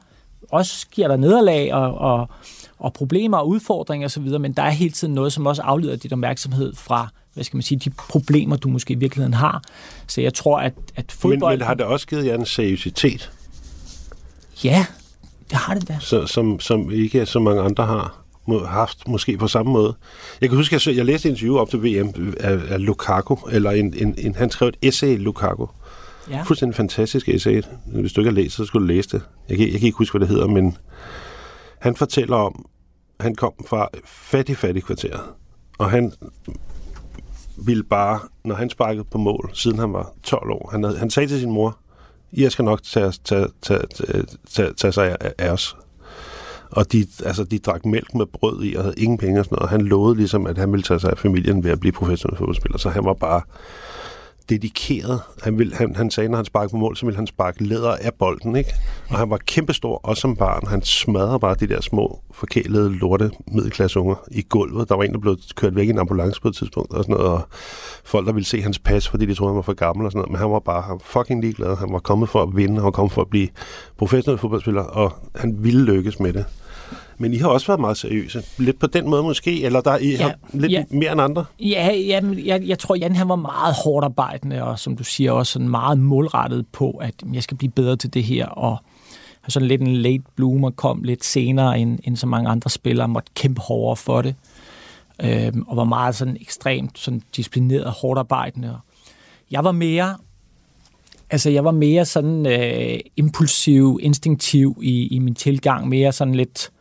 også giver dig nederlag og, og, og problemer og udfordringer osv., men der er hele tiden noget, som også afleder dit opmærksomhed fra, hvad skal man sige, de problemer, du måske i virkeligheden har. Så jeg tror, at, at Men, fodbold... men har det også givet jer en seriøsitet, Ja, det har det da. så, som, som ikke så mange andre har må, haft, måske på samme måde. Jeg kan huske, jeg, så- jeg læste et interview op til VM af, af Lukaku, eller en, en, en, han skrev et essay, Lukaku. Ja. Fuldstændig fantastisk essay. Hvis du ikke har læst, så skulle du læse det. Jeg kan, jeg kan ikke huske, hvad det hedder, men han fortæller om, han kom fra fattig, fattig kvarter, og han ville bare, når han sparkede på mål, siden han var 12 år, han, havde, han sagde til sin mor, I skal nok tage, tage, tage, tage, tage, sig af os. Og de, altså, de drak mælk med brød i og havde ingen penge og sådan noget. Og han lovede ligesom, at han ville tage sig af familien ved at blive professionel fodboldspiller. Så han var bare dedikeret. Han, ville, han, han sagde, når han sparkede på mål, så ville han sparke læder af bolden, ikke? Og han var kæmpestor, også som barn. Han smadrede bare de der små, forkælede lorte middelklasseunger i gulvet. Der var en, der blev kørt væk i en ambulance på et tidspunkt, og sådan noget. Og folk, der ville se hans pas, fordi de troede, han var for gammel og sådan noget. Men han var bare han var fucking ligeglad. Han var kommet for at vinde, han var kommet for at blive professionel fodboldspiller, og han ville lykkes med det. Men I har også været meget seriøse. Lidt på den måde måske, eller der I Ja, har lidt ja. mere end andre. Ja, jamen, jeg, jeg tror, Jan han var meget hårdt arbejdende, og som du siger, også sådan meget målrettet på, at jeg skal blive bedre til det her, og sådan lidt en late bloomer, kom lidt senere end, end så mange andre spillere, måtte kæmpe hårdere for det, øh, og var meget sådan ekstremt sådan disciplineret, hårdt arbejdende. Jeg var mere, altså jeg var mere sådan øh, impulsiv, instinktiv i, i min tilgang, mere sådan lidt,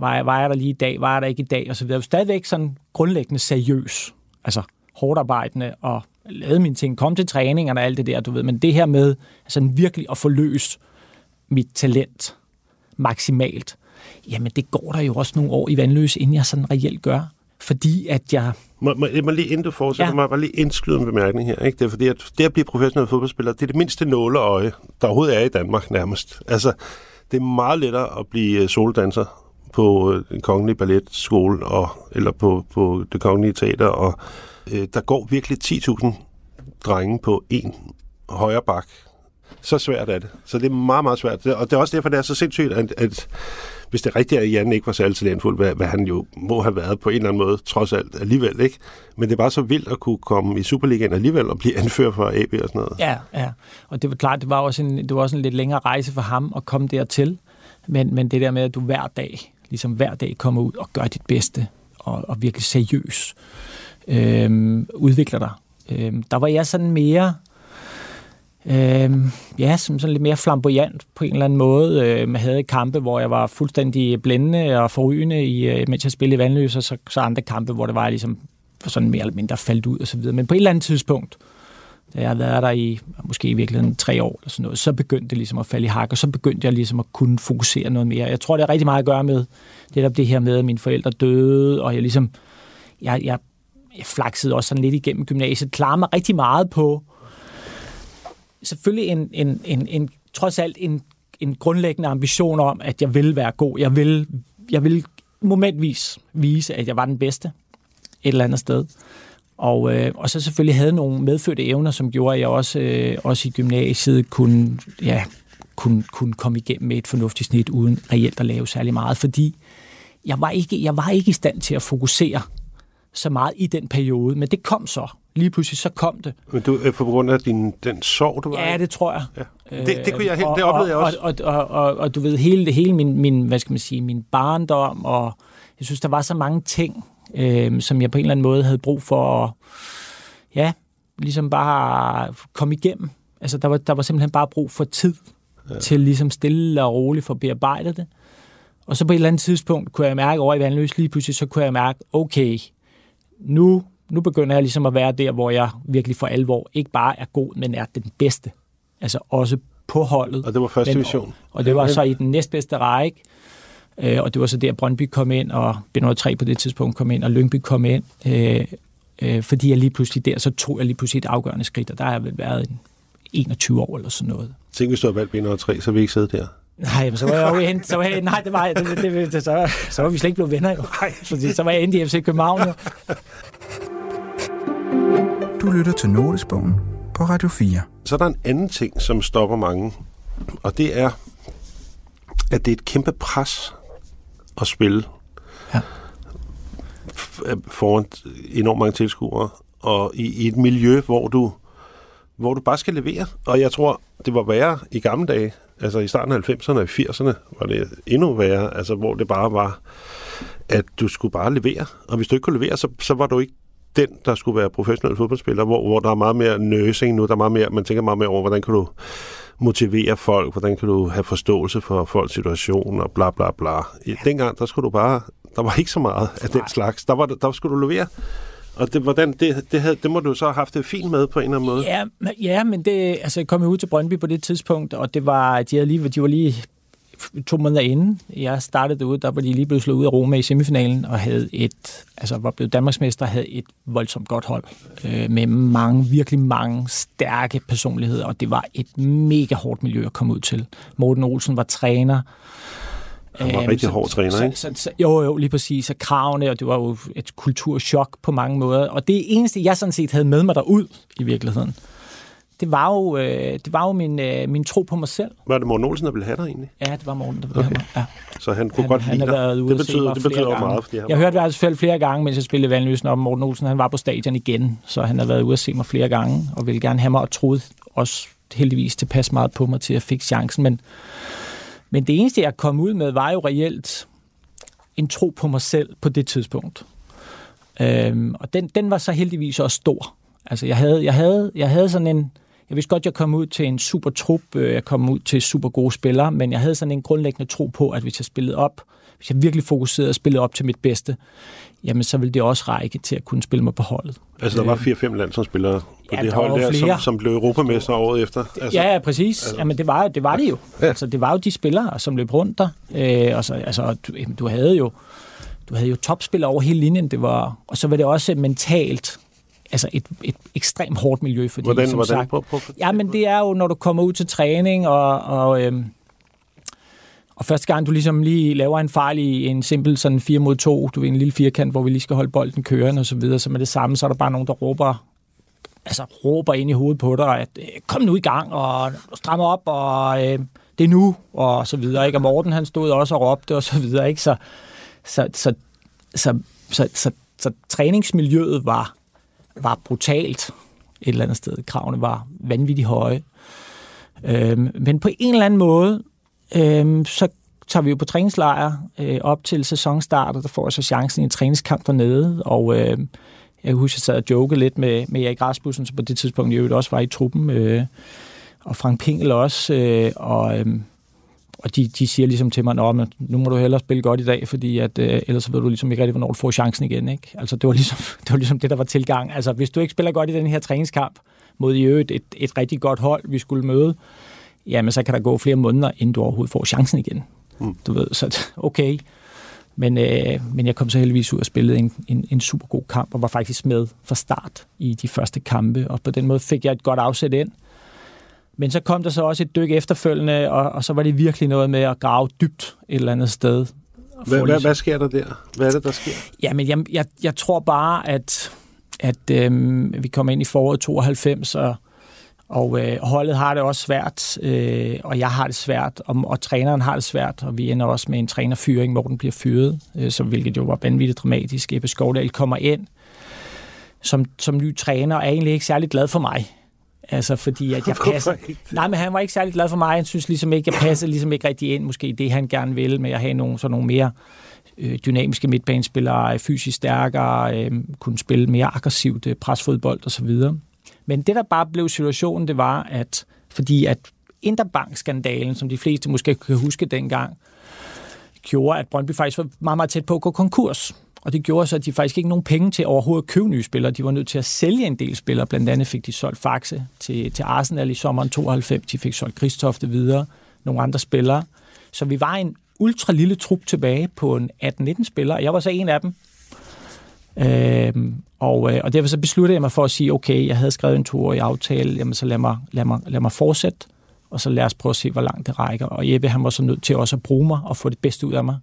var jeg, var jeg der lige i dag, var jeg der ikke i dag, og så videre. Stadigvæk sådan grundlæggende seriøs, altså hårdt arbejdende, og lavede mine ting, kom til træningerne og alt det der, du ved, men det her med sådan virkelig at få løst mit talent maksimalt, jamen det går der jo også nogle år i vandløs, inden jeg sådan reelt gør. Fordi at jeg... Må, må, må lige inden du fortsætter, ja. må jeg bare lige indskyde en bemærkning her. Ikke? Det er fordi, at det at blive professionel fodboldspiller, det er det mindste nåleøje, der overhovedet er i Danmark nærmest. Altså, det er meget lettere at blive øh, soldanser på øh, den en kongelig balletskole, og, eller på, på det kongelige teater, og øh, der går virkelig 10.000 drenge på en højre bak. Så svært er det. Så det er meget, meget svært. Og det er også derfor, det er så sindssygt, at, at hvis det er rigtigt, at Jan ikke var særlig talentfuld, hvad, hvad han jo må have været på en eller anden måde, trods alt alligevel, ikke? Men det er bare så vildt at kunne komme i Superligaen alligevel og blive anført for AB og sådan noget. Ja, ja. Og det var klart, det var også en, det var også en lidt længere rejse for ham at komme dertil. Men, men det der med, at du hver dag, ligesom hver dag kommer ud og gør dit bedste, og, og virkelig seriøs, øh, udvikler dig. Øh, der var jeg sådan mere, øh, ja, som sådan lidt mere flamboyant på en eller anden måde. Øh, jeg havde kampe, hvor jeg var fuldstændig blændende og forrygende, i, øh, mens jeg spillede i vandløs, og så, så andre kampe, hvor det var ligesom sådan mere eller mindre faldt ud og så videre. Men på et eller andet tidspunkt, da jeg havde været der i måske i virkeligheden tre år eller sådan noget, så begyndte det ligesom at falde i hak, og så begyndte jeg ligesom at kunne fokusere noget mere. Jeg tror, det har rigtig meget at gøre med det der det her med, at mine forældre døde, og jeg ligesom, jeg, jeg jeg flaksede også sådan lidt igennem gymnasiet, klarede mig rigtig meget på selvfølgelig en, en, en, en trods alt en, en grundlæggende ambition om, at jeg vil være god. Jeg vil, jeg vil momentvis vise, at jeg var den bedste et eller andet sted. Og, øh, og så selvfølgelig havde nogle medfødte evner, som gjorde, at jeg også, øh, også i gymnasiet kunne, ja, kunne, kunne komme igennem med et fornuftigt snit, uden reelt at lave særlig meget, fordi jeg var ikke, jeg var ikke i stand til at fokusere så meget i den periode, men det kom så. Lige pludselig så kom det. Men du, på grund af din, den sorg, du var Ja, det tror jeg. Ja. Det, det, kunne jeg, helt, det oplevede jeg også. Og, og, og, og, og du ved, hele, det, hele min, min, hvad skal man sige, min barndom, og jeg synes, der var så mange ting, øh, som jeg på en eller anden måde havde brug for at, ja, ligesom bare komme igennem. Altså, der var, der var simpelthen bare brug for tid ja. til ligesom stille og roligt for at bearbejde det. Og så på et eller andet tidspunkt kunne jeg mærke over i Vandløs, lige pludselig så kunne jeg mærke, okay, nu, nu begynder jeg ligesom at være der, hvor jeg virkelig for alvor ikke bare er god, men er den bedste. Altså også på holdet. Og det var første division. Og, og det var så i den næstbedste række. Øh, og det var så der, Brøndby kom ind, og B3 på det tidspunkt kom ind, og Lyngby kom ind. Øh, øh, fordi jeg lige pludselig der, så tog jeg lige pludselig et afgørende skridt, og der har jeg vel været en 21 år eller sådan noget. Tænk, hvis du havde valgt B3, så vi ikke siddet der. Nej, så var jeg jo hen, så var jeg, nej, det var, det, det, det, det, så, så var vi slet ikke blevet venner jo. Nej, fordi så var jeg endt i FC København jo. Du lytter til Notesbogen på Radio 4. Så er der en anden ting, som stopper mange, og det er, at det er et kæmpe pres at spille ja. foran enormt mange tilskuere, og i, i et miljø, hvor du, hvor du bare skal levere. Og jeg tror, det var værre i gamle dage, altså i starten af 90'erne og 80'erne var det endnu værre, altså hvor det bare var, at du skulle bare levere. Og hvis du ikke kunne levere, så, så var du ikke den, der skulle være professionel fodboldspiller, hvor, hvor der er meget mere nursing nu, der er meget mere, man tænker meget mere over, hvordan kan du motivere folk, hvordan kan du have forståelse for folks situation og bla bla bla. I, dengang, der skulle du bare, der var ikke så meget af den slags. Der, var, der skulle du levere. Og det, hvordan, det, det, havde, det må du så have haft det fint med på en eller anden måde. Ja, ja men det, altså, jeg kom ud til Brøndby på det tidspunkt, og det var, de, havde lige, de var lige to måneder inden jeg startede ud, der var de lige blevet slået ud af Roma i semifinalen, og havde et, altså var blevet Danmarksmester, havde et voldsomt godt hold, øh, med mange, virkelig mange stærke personligheder, og det var et mega hårdt miljø at komme ud til. Morten Olsen var træner, han var rigtig hård træner, så, ikke? Så, så, jo, jo, lige præcis. Og kravene, og det var jo et kulturschok på mange måder. Og det eneste, jeg sådan set havde med mig derud i virkeligheden, det var jo, øh, det var jo min, øh, min tro på mig selv. Var det Morten Olsen, der ville have dig egentlig? Ja, det var Morten, der ville okay. have mig. Ja. Så han kunne han, godt lide dig? Det betyder, det betyder gange. meget. Fordi jeg har hørt det altså flere gange, mens jeg spillede Vandløsen, og Morten Olsen han var på stadion igen, så han har været ude at se mig flere gange, og ville gerne have mig, og troede også heldigvis tilpas meget på mig til at fik chancen, men Men det eneste, jeg kom ud med, var jo reelt en tro på mig selv på det tidspunkt. Øhm, og den, den var så heldigvis også stor. Altså, jeg havde, jeg havde, jeg havde sådan en... Jeg vidste godt, jeg kom ud til en super trup, øh, jeg kom ud til super gode spillere, men jeg havde sådan en grundlæggende tro på, at hvis jeg spillede op, hvis jeg virkelig fokuserede og spillede op til mit bedste, jamen så ville det også række til at kunne spille mig på holdet. Altså, der var 4-5 øh, landsholdsspillere på ja, det hold der, som, som blev europamester året efter? Altså, ja, ja, præcis. Altså. Jamen, det var, det var det jo. Ja. Altså, det var jo de spillere, som løb rundt der. Øh, og så, altså, du, du havde jo du havde jo topspillere over hele linjen, det var, og så var det også mentalt altså et, et ekstremt hårdt miljø. Fordi, hvordan, som hvordan? Sagt, på, på, ja, men det er jo, når du kommer ud til træning, og, og, øhm, og første gang du ligesom lige laver en fejl i en simpel sådan 4 mod 2, du er en lille firkant, hvor vi lige skal holde bolden kørende og så videre, så med det samme, så er der bare nogen, der råber altså råber ind i hovedet på dig, at øh, kom nu i gang, og strammer op, og øh, det er nu, og så videre. Ikke? Og Morten, han stod også og råbte, og så videre. Ikke? Så, så, så, så, så, så, så træningsmiljøet var, var brutalt et eller andet sted. Kravene var vanvittigt høje. Øhm, men på en eller anden måde, øhm, så tager vi jo på træningslejr øh, op til sæsonstart, og der får jeg så chancen i en træningskamp dernede, og øh, jeg kan huske, at jeg sad og jokede lidt med, med Erik Rasmussen, som på det tidspunkt jo også var i truppen, øh, og Frank Pingel også, øh, og, øh, og de, de siger ligesom til mig, at nu må du hellere spille godt i dag, fordi at, øh, ellers ved du ligesom ikke rigtig, hvornår du får chancen igen. Ikke? Altså, det, var ligesom, det var ligesom det, der var tilgang. Altså, hvis du ikke spiller godt i den her træningskamp, mod i øvrigt et, et rigtig godt hold, vi skulle møde, jamen så kan der gå flere måneder, inden du overhovedet får chancen igen. Mm. Du ved, så okay. Men, øh, men jeg kom så heldigvis ud og spillede en, en, en super god kamp, og var faktisk med fra start i de første kampe, og på den måde fik jeg et godt afsæt ind. Men så kom der så også et dyk efterfølgende, og, og så var det virkelig noget med at grave dybt et eller andet sted. Hvad, hvad, hvad sker der der? Hvad er det, der sker? Jamen, jeg, jeg, jeg tror bare, at, at øhm, vi kommer ind i foråret 92, og, og øh, holdet har det også svært, øh, og jeg har det svært, og, og træneren har det svært, og vi ender også med en trænerfyring, hvor den bliver fyret, øh, så, hvilket jo var vanvittigt dramatisk. Ebbe Skovdal kommer ind som, som ny træner, og er egentlig ikke særlig glad for mig. Altså, fordi at jeg passer... Nej, men han var ikke særlig glad for mig. Han synes ligesom ikke, jeg passede ligesom ikke rigtig ind, måske det, han gerne ville, med at have nogle, sådan nogle mere øh, dynamiske midtbanespillere, fysisk stærkere, øh, kunne spille mere aggressivt øh, presfodbold osv. Men det, der bare blev situationen, det var, at fordi at Interbank-skandalen, som de fleste måske kan huske dengang, gjorde, at Brøndby faktisk var meget, meget tæt på at gå konkurs. Og det gjorde så, at de faktisk ikke nogen penge til overhovedet at købe nye spillere. De var nødt til at sælge en del spillere. Blandt andet fik de solgt Faxe til, til Arsenal i sommeren 92. De fik solgt Kristofte videre. Nogle andre spillere. Så vi var en ultra lille trup tilbage på en 18-19 spillere. Jeg var så en af dem. Øhm, og, øh, og derfor så besluttede jeg mig for at sige, okay, jeg havde skrevet en toårig aftale, jamen så lad mig, lad mig, lad mig fortsætte, og så lad os prøve at se, hvor langt det rækker. Og Jeppe, han var så nødt til også at bruge mig og få det bedste ud af mig.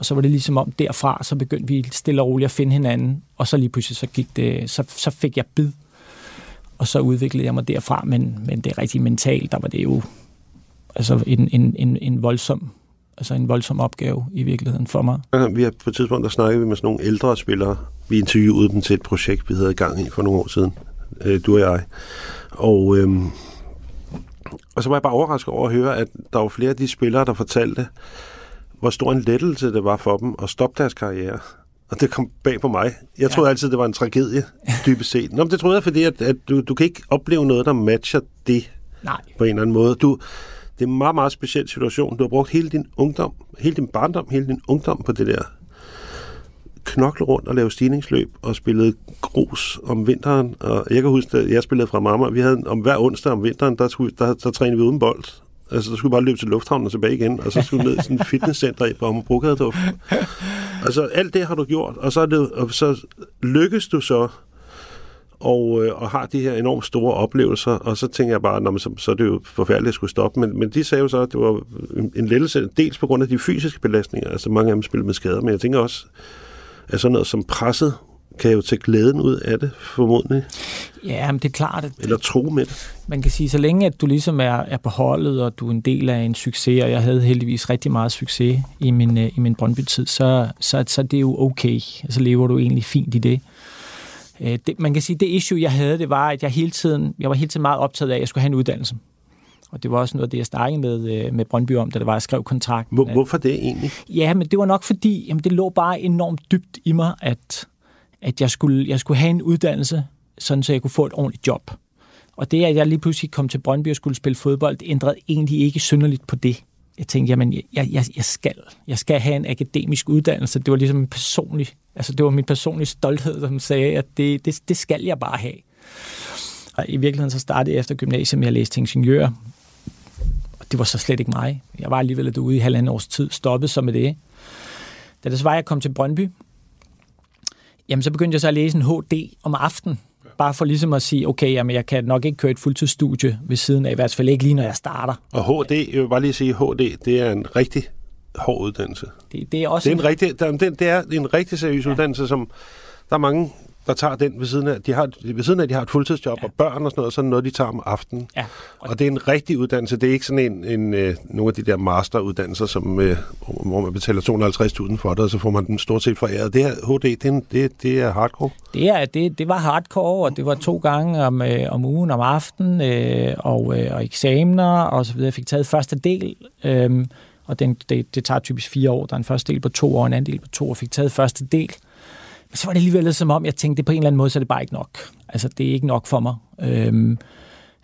Og så var det ligesom om derfra, så begyndte vi stille og roligt at finde hinanden, og så lige pludselig så, gik det, så, så fik jeg bid, og så udviklede jeg mig derfra, men, men det er rigtig mentalt, der var det jo altså en, en, en, en voldsom altså en voldsom opgave i virkeligheden for mig. Vi har på et tidspunkt, der snakkede vi med sådan nogle ældre spillere. Vi interviewede dem til et projekt, vi havde i gang i for nogle år siden. Øh, du og jeg. Og, øhm, og så var jeg bare overrasket over at høre, at der var flere af de spillere, der fortalte, hvor stor en lettelse det var for dem at stoppe deres karriere. Og det kom bag på mig. Jeg troede ja. altid, det var en tragedie, dybest set. Nå, men det troede jeg, fordi at, at du, du kan ikke opleve noget, der matcher det Nej. på en eller anden måde. Du, det er en meget, meget speciel situation. Du har brugt hele din ungdom, hele din barndom, hele din ungdom på det der knokle rundt og lave stigningsløb og spillede grus om vinteren. Og jeg kan huske, at jeg spillede fra mamma. Vi havde om hver onsdag om vinteren, der, skulle, der, der trænede vi uden bold. Altså, der skulle bare løbe til lufthavnen og tilbage igen, og så skulle ned i sådan et fitnesscenter i Brogade. Altså, alt det har du gjort, og så, er det, og så lykkes du så og, øh, og har de her enormt store oplevelser, og så tænker jeg bare, så, så er det jo forfærdeligt at skulle stoppe, men, men de sagde jo så, at det var en, en lettelse, dels på grund af de fysiske belastninger, altså mange af dem spillede med skader, men jeg tænker også, at sådan noget som presset kan jo tage glæden ud af det, formodentlig. Ja, men det er klart. At Eller tro med det. Man kan sige, så længe at du ligesom er, er på holdet, og du er en del af en succes, og jeg havde heldigvis rigtig meget succes i min, øh, i min Brøndby-tid, så, så, så det er jo okay. Så lever du egentlig fint i det. Øh, det. Man kan sige, det issue, jeg havde, det var, at jeg hele tiden, jeg var hele tiden meget optaget af, at jeg skulle have en uddannelse. Og det var også noget af det, jeg snakkede med, øh, med Brøndby om, da det var, jeg skrev kontrakten. Hvor, hvorfor det egentlig? Ja, men det var nok fordi, jamen, det lå bare enormt dybt i mig, at, at jeg, skulle, jeg skulle have en uddannelse, sådan så jeg kunne få et ordentligt job. Og det, at jeg lige pludselig kom til Brøndby og skulle spille fodbold, det ændrede egentlig ikke synderligt på det. Jeg tænkte, jamen, jeg, jeg, jeg, skal. Jeg skal have en akademisk uddannelse. Det var ligesom en personlig, altså det var min personlige stolthed, som sagde, at det, det, det skal jeg bare have. Og i virkeligheden så startede jeg efter gymnasiet med at læse til ingeniør. Og det var så slet ikke mig. Jeg var alligevel derude i halvandet års tid, stoppet så med det. Da det så var, jeg kom til Brøndby, jamen så begyndte jeg så at læse en HD om aftenen. Bare for ligesom at sige, okay, jamen jeg kan nok ikke køre et fuldtidsstudie ved siden af, i hvert fald ikke lige, når jeg starter. Og HD, jeg vil bare lige sige, HD, det er en rigtig hård uddannelse. Det, det er også det er en, en rigtig, det, det er en rigtig seriøs ja. uddannelse, som der er mange der tager den ved siden af. De har, ved siden af, de har et fuldtidsjob ja. og børn og sådan noget, så det noget, de tager om aftenen. Ja. Og, og det er en rigtig uddannelse. Det er ikke sådan en, en øh, nogle af de der masteruddannelser, som, øh, hvor man betaler 250.000 for det, og så får man den stort set foræret. Det her HD, det er, det, det er hardcore. Det, er, det, det var hardcore, og det var to gange om, øh, om ugen, om aftenen, øh, og, øh, og eksamener og så videre. Jeg fik taget første del, øh, og den, det, det tager typisk fire år. Der er en første del på to år, en anden del på to, og fik taget første del. Men så var det alligevel som om, jeg tænkte, det på en eller anden måde, så er det bare ikke nok. Altså, det er ikke nok for mig. Øhm,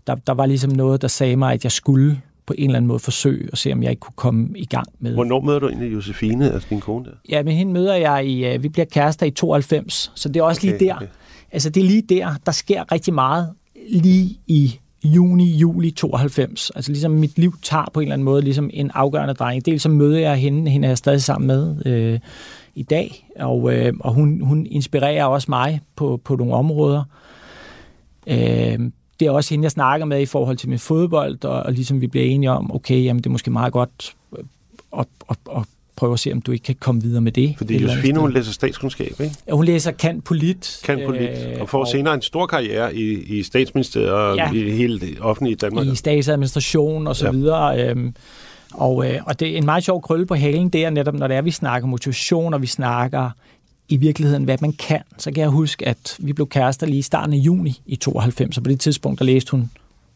der, der var ligesom noget, der sagde mig, at jeg skulle på en eller anden måde forsøge at se, om jeg ikke kunne komme i gang med. Hvornår møder du egentlig Josefine, altså din kone der? Ja, men hende møder jeg i, uh, vi bliver kærester i 92, så det er også okay, lige der. Okay. Altså det er lige der, der sker rigtig meget lige i juni, juli 92. Altså ligesom mit liv tager på en eller anden måde ligesom en afgørende drejning. Dels så møder jeg hende, hende er jeg stadig sammen med øh, i dag, og, øh, og hun, hun inspirerer også mig på, på nogle områder. Øh, det er også hende, jeg snakker med i forhold til min fodbold, og, og ligesom vi bliver enige om, okay, jamen det er måske meget godt øh, at, at, at prøve at se, om du ikke kan komme videre med det. Fordi Josefine, hun læser statskundskab, ikke? Ja, hun læser kan polit. Kan polit, øh, og får og, senere en stor karriere i, i statsministeriet og ja, i hele det offentlige Danmark. I statsadministration og så ja. videre. Øhm, og, øh, og det er en meget sjov krølle på halen, det er netop, når det er, vi snakker motivation, og vi snakker i virkeligheden, hvad man kan. Så kan jeg huske, at vi blev kærester lige i starten af juni i 92, og på det tidspunkt, der læste hun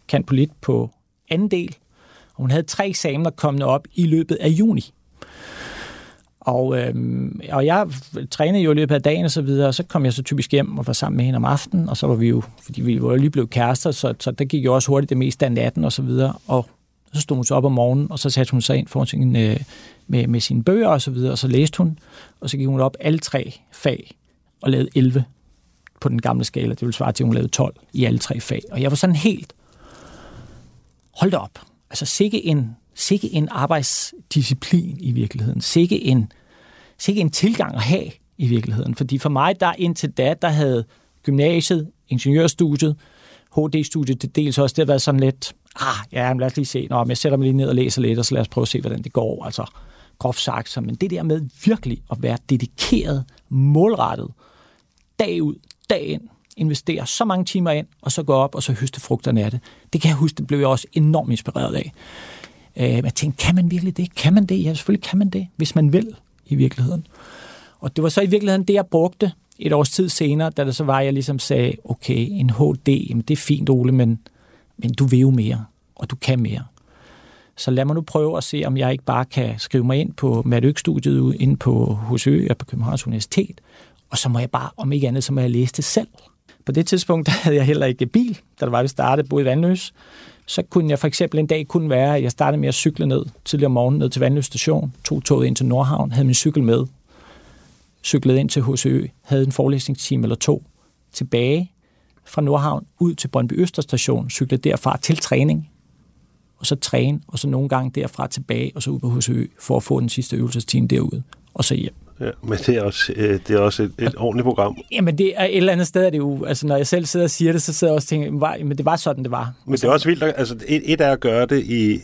kan på lidt på anden del, og hun havde tre eksamener kommende op i løbet af juni. Og, øhm, og jeg trænede jo i løbet af dagen og så videre, og så kom jeg så typisk hjem og var sammen med hende om aftenen, og så var vi jo, fordi vi var lige blevet kærester, så, så der gik jo også hurtigt det meste af natten og så videre, og så stod hun så op om morgenen, og så satte hun sig ind for sin, øh, med, med sine bøger og så videre, og så læste hun, og så gik hun op alle tre fag og lavede 11 på den gamle skala. Det vil svare til, at hun lavede 12 i alle tre fag. Og jeg var sådan helt, hold da op, altså sikke en, sikke en arbejdsdisciplin i virkeligheden, sikke en, sikke en tilgang at have i virkeligheden. Fordi for mig, der indtil da, der havde gymnasiet, ingeniørstudiet, HD-studiet til dels også, det har været sådan lidt, ah, ja, lad os lige se, Nå, men jeg sætter mig lige ned og læser lidt, og så lad os prøve at se, hvordan det går. Altså, groft sagt. Så, men det der med virkelig at være dedikeret, målrettet, dag ud, dag ind, investere så mange timer ind, og så gå op og så høste frugterne af det. Det kan jeg huske, det blev jeg også enormt inspireret af. Øh, jeg tænkte, kan man virkelig det? Kan man det? Ja, selvfølgelig kan man det, hvis man vil i virkeligheden. Og det var så i virkeligheden det, jeg brugte et års tid senere, da det så var, jeg ligesom sagde, okay, en HD, jamen det er fint, Ole, men men du vil jo mere, og du kan mere. Så lad mig nu prøve at se, om jeg ikke bare kan skrive mig ind på Madøk-studiet ind på HSØ og på Københavns Universitet, og så må jeg bare, om ikke andet, så må jeg læse det selv. På det tidspunkt der havde jeg heller ikke bil, da det var, vi startede, boede i Vandløs. Så kunne jeg for eksempel en dag kunne være, at jeg startede med at cykle ned tidligere om morgenen ned til Vandløs station, tog toget ind til Nordhavn, havde min cykel med, cyklede ind til HSØ, havde en forelæsningstime eller to, tilbage, fra Nordhavn ud til Brøndby Østerstation, cykle derfra til træning, og så træne, og så nogle gange derfra tilbage, og så ud på HSØ, for at få den sidste øvelsestime derude, og så hjem. Ja, men det er også, øh, det er også et, et ordentligt program. Jamen, det er et eller andet sted, er det jo, altså når jeg selv sidder og siger det, så sidder jeg også og tænker, men det var sådan, det var. Men det er også vildt, altså et, et er at gøre det i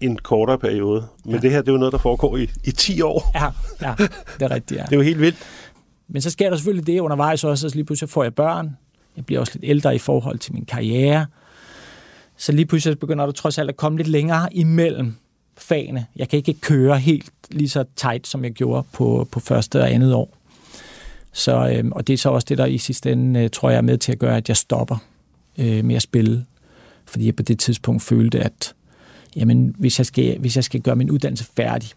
en kortere periode, men ja. det her, det er jo noget, der foregår i, i 10 år. Ja, ja, det er rigtigt, ja. det er jo helt vildt. Men så sker der selvfølgelig det undervejs også, at lige pludselig får jeg børn, jeg bliver også lidt ældre i forhold til min karriere. Så lige pludselig begynder du trods alt at komme lidt længere imellem fagene. Jeg kan ikke køre helt lige så tight, som jeg gjorde på, på første og andet år. Så, øhm, og det er så også det, der i sidste ende, øh, tror jeg, er med til at gøre, at jeg stopper øh, med at spille. Fordi jeg på det tidspunkt følte, at jamen, hvis jeg, skal, hvis jeg skal gøre min uddannelse færdig,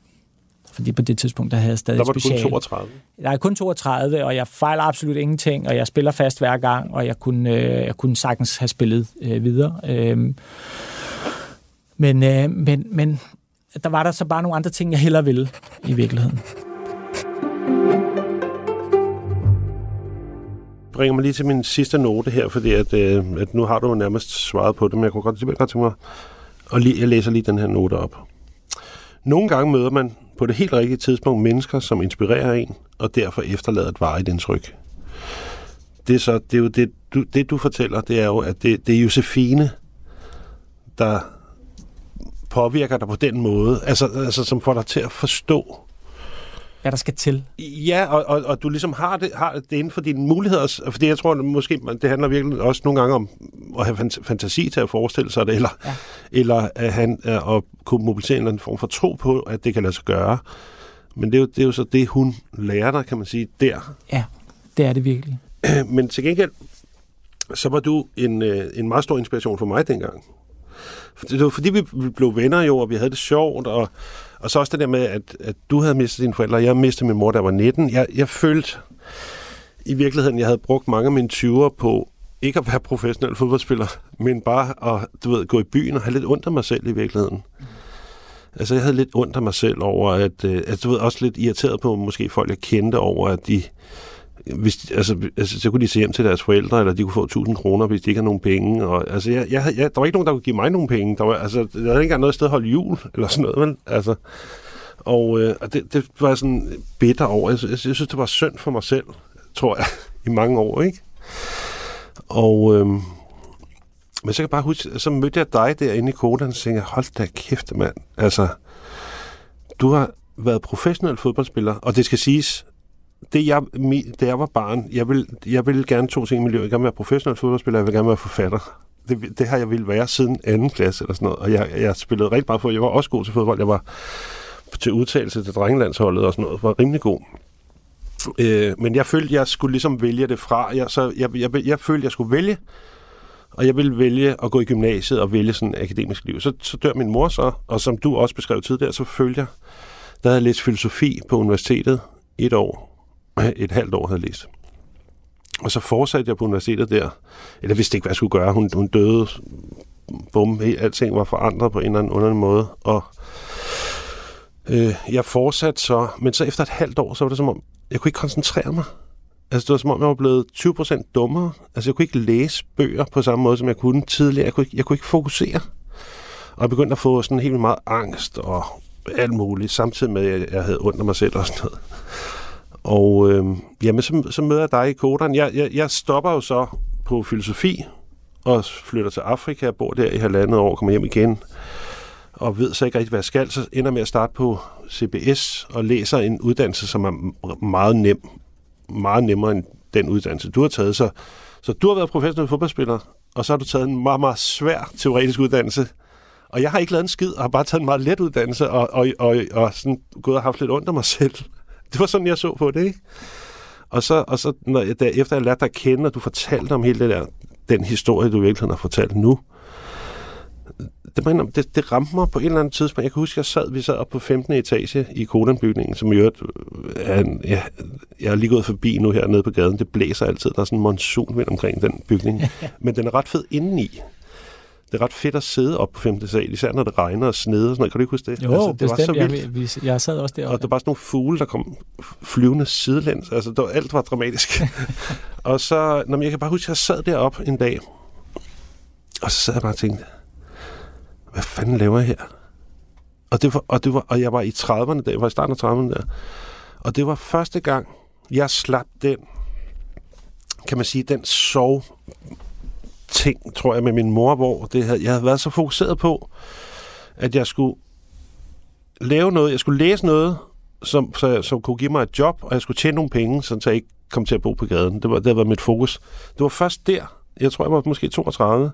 fordi på det tidspunkt, der havde jeg stadig Der var special. kun 32. Jeg er kun 32, og jeg fejler absolut ingenting, og jeg spiller fast hver gang, og jeg kunne, øh, jeg kunne sagtens have spillet øh, videre. Øh, men, øh, men, men der var der så bare nogle andre ting, jeg hellere ville i virkeligheden. bringer mig lige til min sidste note her, fordi at, øh, at nu har du jo nærmest svaret på det, men jeg kunne godt, godt tænke mig, og lige, jeg læser lige den her note op. Nogle gange møder man på det helt rigtige tidspunkt mennesker, som inspirerer en, og derfor efterlader et varigt indtryk. Det er, så, det, er jo det, du, det, du fortæller, det er jo, at det, det er Josefine, der påvirker dig på den måde, altså, altså som får dig til at forstå, hvad der skal til. Ja, og, og, og du ligesom har det, har det inden for dine muligheder, fordi jeg tror at måske, det handler virkelig også nogle gange om at have fant- fantasi til at forestille sig det, eller, ja. eller at, han, at kunne mobilisere en eller anden form for tro på, at det kan lade sig gøre. Men det er, jo, det er jo så det, hun lærer dig, kan man sige, der. Ja, det er det virkelig. Men til gengæld, så var du en, øh, en meget stor inspiration for mig dengang. Det var fordi, vi blev venner jo, og vi havde det sjovt, og, og så også det der med, at, at du havde mistet dine forældre, og jeg mistede min mor, da jeg var 19. Jeg, jeg følte i virkeligheden, jeg havde brugt mange af mine 20'er på ikke at være professionel fodboldspiller, men bare at du ved, gå i byen og have lidt ondt af mig selv i virkeligheden. Altså, jeg havde lidt ondt af mig selv over, at, øh, at du ved, også lidt irriteret på måske folk, jeg kendte over, at de, hvis, altså, altså, så kunne de se hjem til deres forældre, eller de kunne få 1000 kroner, hvis de ikke har nogen penge. Og, altså, jeg, jeg, jeg, der var ikke nogen, der kunne give mig nogen penge. Der var, altså, jeg havde ikke engang noget sted at holde jul, eller sådan noget. Men, altså, og øh, og det, det var sådan bitter over. Jeg, jeg, jeg synes, det var synd for mig selv, tror jeg, i mange år, ikke? Og, øh, men så kan jeg bare huske, så mødte jeg dig derinde i Kodan, og tænkte hold da kæft, mand. Altså, du har været professionel fodboldspiller, og det skal siges, det jeg, mi- da jeg var barn, jeg vil, jeg vil gerne to ting i miljøet. Jeg vil gerne være professionel fodboldspiller, jeg vil gerne være forfatter. Det, det har jeg ville være siden anden klasse eller sådan noget. Og jeg, jeg spillede rigtig meget for. Jeg var også god til fodbold. Jeg var til udtalelse til drengelandsholdet og sådan noget. Var rimelig god. Øh, men jeg følte, jeg skulle ligesom vælge det fra. Jeg, så jeg, jeg, jeg, jeg følte, jeg skulle vælge. Og jeg ville vælge at gå i gymnasiet og vælge sådan akademisk liv. Så, så dør min mor så, og som du også beskrev tidligere, så følte jeg, der havde jeg læst filosofi på universitetet et år. Et halvt år havde læst. Og så fortsatte jeg på universitetet der. Eller vidste ikke, hvad jeg skulle gøre. Hun, hun døde. Bum, alting var forandret på en eller anden underlig måde. Og øh, jeg fortsatte så, men så efter et halvt år, så var det som om, jeg kunne ikke koncentrere mig. Altså det var som om, jeg var blevet 20% dummere. Altså jeg kunne ikke læse bøger på samme måde, som jeg kunne tidligere. Jeg kunne ikke, jeg kunne ikke fokusere. Og jeg begyndte at få sådan helt meget angst og alt muligt, samtidig med, at jeg havde ondt af mig selv og sådan noget. Og øh, jamen, så, så møder jeg dig i koderen. Jeg, jeg, jeg stopper jo så på filosofi og flytter til Afrika, bor der i halvandet år, kommer hjem igen og ved så ikke rigtig, hvad jeg skal. Så ender med at starte på CBS og læser en uddannelse, som er meget nem. Meget nemmere end den uddannelse, du har taget. Så, så du har været professionel fodboldspiller, og så har du taget en meget, meget svær teoretisk uddannelse. Og jeg har ikke lavet en skid, og har bare taget en meget let uddannelse, og, og, og, og sådan gået og haft lidt ondt af mig selv. Det var sådan, jeg så på det, ikke? Og så, og så når jeg, der, efter jeg lærte dig at kende, og du fortalte om hele det der, den historie, du i virkeligheden har fortalt nu, det, indrømme, det, det ramte mig på et eller andet tidspunkt. Jeg kan huske, jeg sad, vi sad oppe på 15. etage i Kodan-bygningen, som i øvrigt er en, ja, jeg er lige gået forbi nu her nede på gaden. Det blæser altid. Der er sådan en monsunvind omkring den bygning. Men den er ret fed indeni. Det er ret fedt at sidde op på 15. sal, især når det regner og sneder og sådan noget. Kan du ikke huske det? Jo, altså, det var så bestemt. vildt. Jeg, jeg sad også Og deroppe. der var bare sådan nogle fugle, der kom flyvende sidelæns. Altså, der, alt var dramatisk. og så, når jeg kan bare huske, at jeg sad deroppe en dag, og så sad jeg bare og tænkte, hvad fanden laver jeg her? Og, det var, og, det var, og jeg var i 30'erne, der, jeg var i starten af 30'erne der. Og det var første gang, jeg slap den, kan man sige, den sov ting, tror jeg, med min mor, hvor det havde, jeg havde været så fokuseret på, at jeg skulle lave noget, jeg skulle læse noget, som, så, som kunne give mig et job, og jeg skulle tjene nogle penge, så jeg ikke kom til at bo på gaden. Det var, det var mit fokus. Det var først der, jeg tror, jeg var måske 32,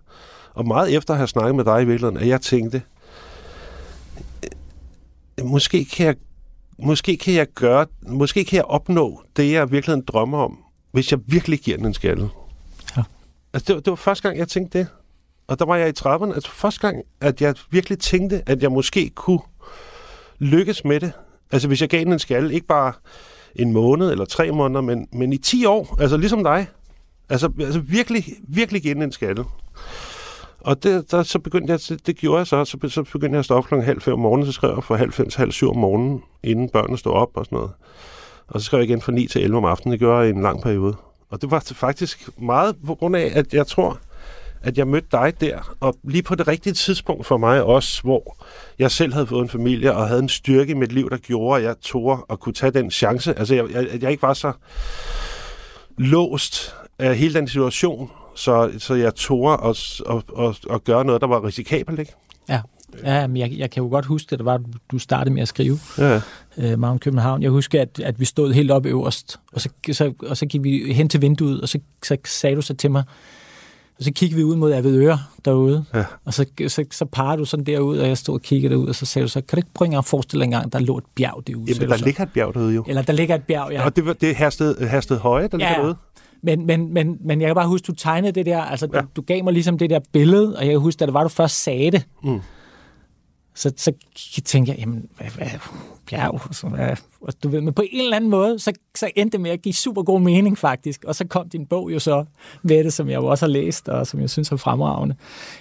og meget efter at have snakket med dig i virkeligheden, at jeg tænkte, øh, måske kan jeg, måske kan jeg gøre, måske kan jeg opnå det, jeg virkelig drømmer om, hvis jeg virkelig giver den en skalle. Altså, det, var, det var første gang, jeg tænkte det. Og der var jeg i 30'erne. Altså første gang, at jeg virkelig tænkte, at jeg måske kunne lykkes med det. Altså hvis jeg gav den en skalle, ikke bare en måned eller tre måneder, men, men i 10 år, altså ligesom dig. Altså, altså virkelig, virkelig give den en skalle. Og det, der, så begyndte jeg, det gjorde jeg så, så, så begyndte jeg at stå op klokken halv fem om morgenen, så skrev jeg fra halv fem til halv syv om morgenen, inden børnene stod op og sådan noget. Og så skrev jeg igen fra 9 til 11 om aftenen, det gjorde jeg i en lang periode. Og det var faktisk meget på grund af, at jeg tror, at jeg mødte dig der, og lige på det rigtige tidspunkt for mig også, hvor jeg selv havde fået en familie, og havde en styrke i mit liv, der gjorde, at jeg tog at kunne tage den chance. Altså, jeg, jeg, jeg ikke var så låst af hele den situation, så, så jeg tog at, at, at, at gøre noget, der var risikabelt, ikke? Ja. Ja, men jeg, jeg kan jo godt huske, at det var, du startede med at skrive Ja. øh, Magnum København. Jeg husker, at, at vi stod helt op øverst, og så, så, og så gik vi hen til vinduet, og så, så sagde du så til mig, og så kiggede vi ud mod Avedøre derude, Ja. og så, så, så parrede du sådan derud, og jeg stod og kiggede derud, og så sagde du så, kan du ikke engang at forestille dig engang, der lå et bjerg derude? Jamen, der så. ligger et bjerg derude jo. Eller der ligger et bjerg, ja. Og det, det er Hersted, Hersted Høje, der ligger Ja, ja. derude. Men, men, men, men jeg kan bare huske, du tegnede det der, altså. Ja. du, du gav mig ligesom det der billede, og jeg kan huske, da det var, du først sagde det, Mm så, så tænkte jeg, jamen, hvad, hvad, bjerg, så, hvad, og du ved, men på en eller anden måde, så, så endte det med at give super god mening faktisk, og så kom din bog jo så med det, som jeg jo også har læst, og som jeg synes er fremragende.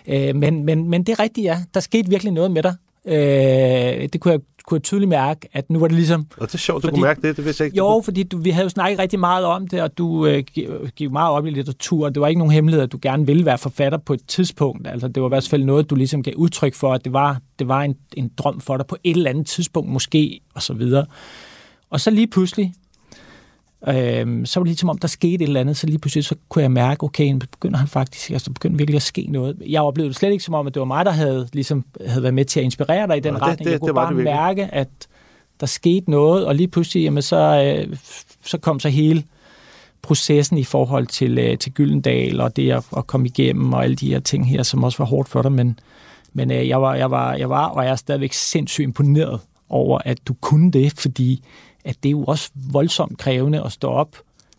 Øh, men, men, men det er rigtigt, ja, der skete virkelig noget med dig. Øh, det kunne jeg, kunne jeg tydeligt mærke, at nu var det ligesom, Og det er sjovt, du Fordi- kunne mærke det. Det vidste jeg ikke. jo, fordi du, vi havde jo snakket rigtig meget om det, og du øh, gi- gik meget op i litteratur. Det var ikke nogen hemmelighed, at du gerne ville være forfatter på et tidspunkt. Altså, det var i hvert fald noget, du ligesom gav udtryk for, at det var, det var en, en drøm for dig på et eller andet tidspunkt måske, og så videre. Og så lige pludselig, øh, så var det ligesom om, der skete et eller andet, så lige pludselig så kunne jeg mærke, okay, nu begynder han faktisk, altså der begyndte virkelig at ske noget. Jeg oplevede det slet ikke som om, at det var mig, der havde, ligesom, havde været med til at inspirere dig i den Nå, det- retning. det- jeg kunne det bare det virkelig. mærke, at der skete noget, og lige pludselig, jamen, så, øh, så kom så hele processen i forhold til, øh, til Gyldendal, og det at, at komme igennem, og alle de her ting her, som også var hårdt for dig, men, men øh, jeg, var, jeg, var, jeg var, og jeg er stadigvæk sindssygt imponeret over, at du kunne det, fordi at det er jo også voldsomt krævende at stå op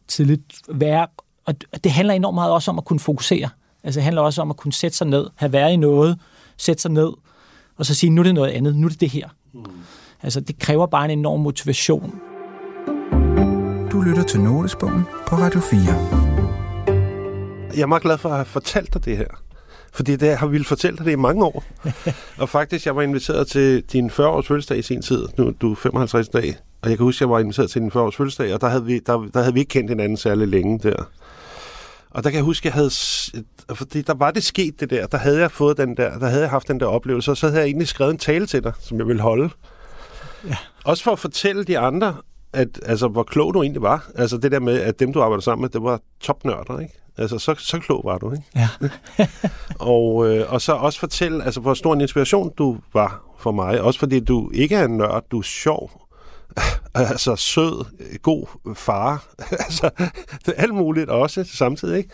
tidligt, være, og det handler enormt meget også om at kunne fokusere. Altså det handler også om at kunne sætte sig ned, have været i noget, sætte sig ned, og så sige, nu er det noget andet, nu er det det her. Mm. Altså det kræver bare en enorm motivation. Du lytter til Notesbogen på Radio 4. Jeg er meget glad for at have fortalt dig det her. Fordi det har vi ville fortælle dig det i mange år. og faktisk, jeg var inviteret til din 40-års fødselsdag i sin tid. Nu er du 55 dag. Og jeg kan huske, at jeg var inviteret til din 40-års fødselsdag, og der havde, vi, der, der havde vi ikke kendt hinanden særlig længe der. Og der kan jeg huske, at jeg havde... Fordi der var det sket, det der. Der havde jeg fået den der... Der havde jeg haft den der oplevelse, og så havde jeg egentlig skrevet en tale til dig, som jeg ville holde. Ja. Også for at fortælle de andre, at, altså, hvor klog du egentlig var. Altså det der med, at dem, du arbejder sammen med, det var topnørder, ikke? Altså, så, så klog var du, ikke? Ja. og, øh, og så også fortælle, altså, hvor stor en inspiration du var for mig. Også fordi du ikke er en nørd, du er sjov. altså, sød, god far. altså, det alt muligt også samtidig, ikke?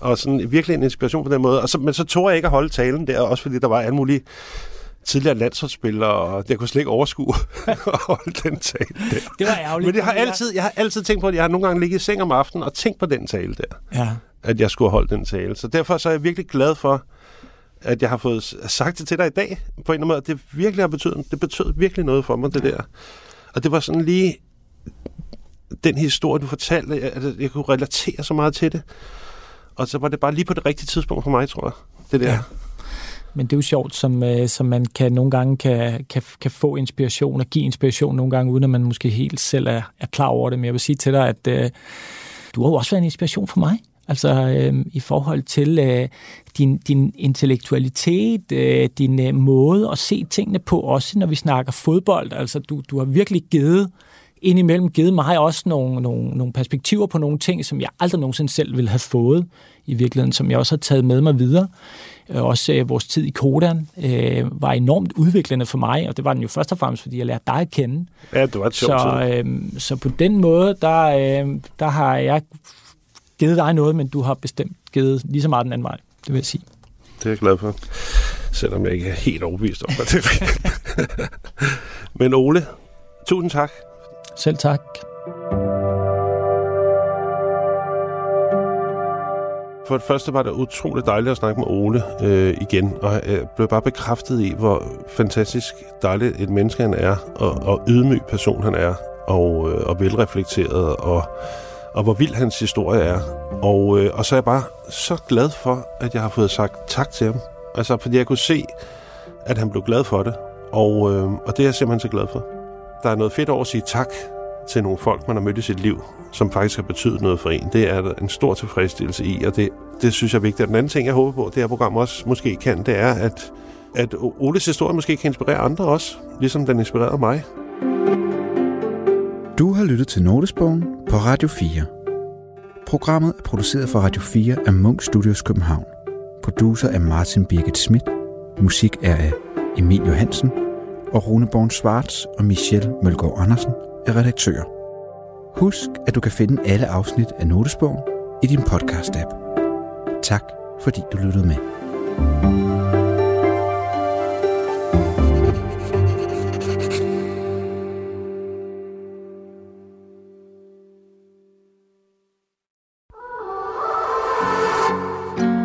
Og sådan virkelig en inspiration på den måde. Og så, men så tog jeg ikke at holde talen der, også fordi der var alle mulige tidligere landsholdsspillere, og jeg kunne slet ikke overskue at holde den tale der. Det var ærgerligt. Men det har altid, jeg har altid tænkt på, at jeg har nogle gange ligget i seng om aftenen og tænkt på den tale der Ja. at jeg skulle holdt den tale. Så derfor så er jeg virkelig glad for, at jeg har fået sagt det til dig i dag, på en eller anden måde. Det virkelig har betydet, det betød virkelig noget for mig, det der. Og det var sådan lige den historie, du fortalte, jeg, altså, jeg kunne relatere så meget til det. Og så var det bare lige på det rigtige tidspunkt for mig, tror jeg. Det der. Ja. Men det er jo sjovt, som, øh, som man kan nogle gange kan, kan, kan få inspiration og give inspiration nogle gange, uden at man måske helt selv er, er klar over det. Men jeg vil sige til dig, at øh, du har jo også været en inspiration for mig. Altså øh, i forhold til øh, din, din intellektualitet, øh, din øh, måde at se tingene på, også når vi snakker fodbold. Altså du, du har virkelig givet indimellem givet mig også nogle, nogle, nogle perspektiver på nogle ting, som jeg aldrig nogensinde selv ville have fået i virkeligheden, som jeg også har taget med mig videre. Øh, Også øh, vores tid i Kodan øh, var enormt udviklende for mig, og det var den jo først og fremmest, fordi jeg lærte dig at kende. ja, det var et sjovt. Så, øh, så på den måde, der, øh, der har jeg givet dig noget, men du har bestemt givet lige så meget den anden vej, det vil jeg sige. Det er jeg glad for. Selvom jeg ikke er helt overbevist om, at det er. Men Ole, tusind tak. Selv tak. for det første var det utroligt dejligt at snakke med Ole øh, igen, og jeg blev bare bekræftet i, hvor fantastisk dejligt et menneske han er, og, og ydmyg person han er, og, øh, og velreflekteret, og, og hvor vild hans historie er. Og, øh, og så er jeg bare så glad for, at jeg har fået sagt tak til ham. Altså, fordi jeg kunne se, at han blev glad for det, og, øh, og det er jeg simpelthen så glad for. Der er noget fedt over at sige tak til nogle folk, man har mødt i sit liv, som faktisk har betydet noget for en. Det er der en stor tilfredsstillelse i, og det, det synes jeg er vigtigt. Og den anden ting, jeg håber på, det her program også måske kan, det er, at, at Oles historie måske kan inspirere andre også, ligesom den inspirerede mig. Du har lyttet til Notesbogen på Radio 4. Programmet er produceret for Radio 4 af Munk Studios København. Producer er Martin Birgit Schmidt. Musik er af Emil Johansen. Og Rune Born Schwartz og Michelle Mølgaard Andersen er redaktører. Husk, at du kan finde alle afsnit af Notesbogen i din podcast-app. Tak, fordi du lyttede med.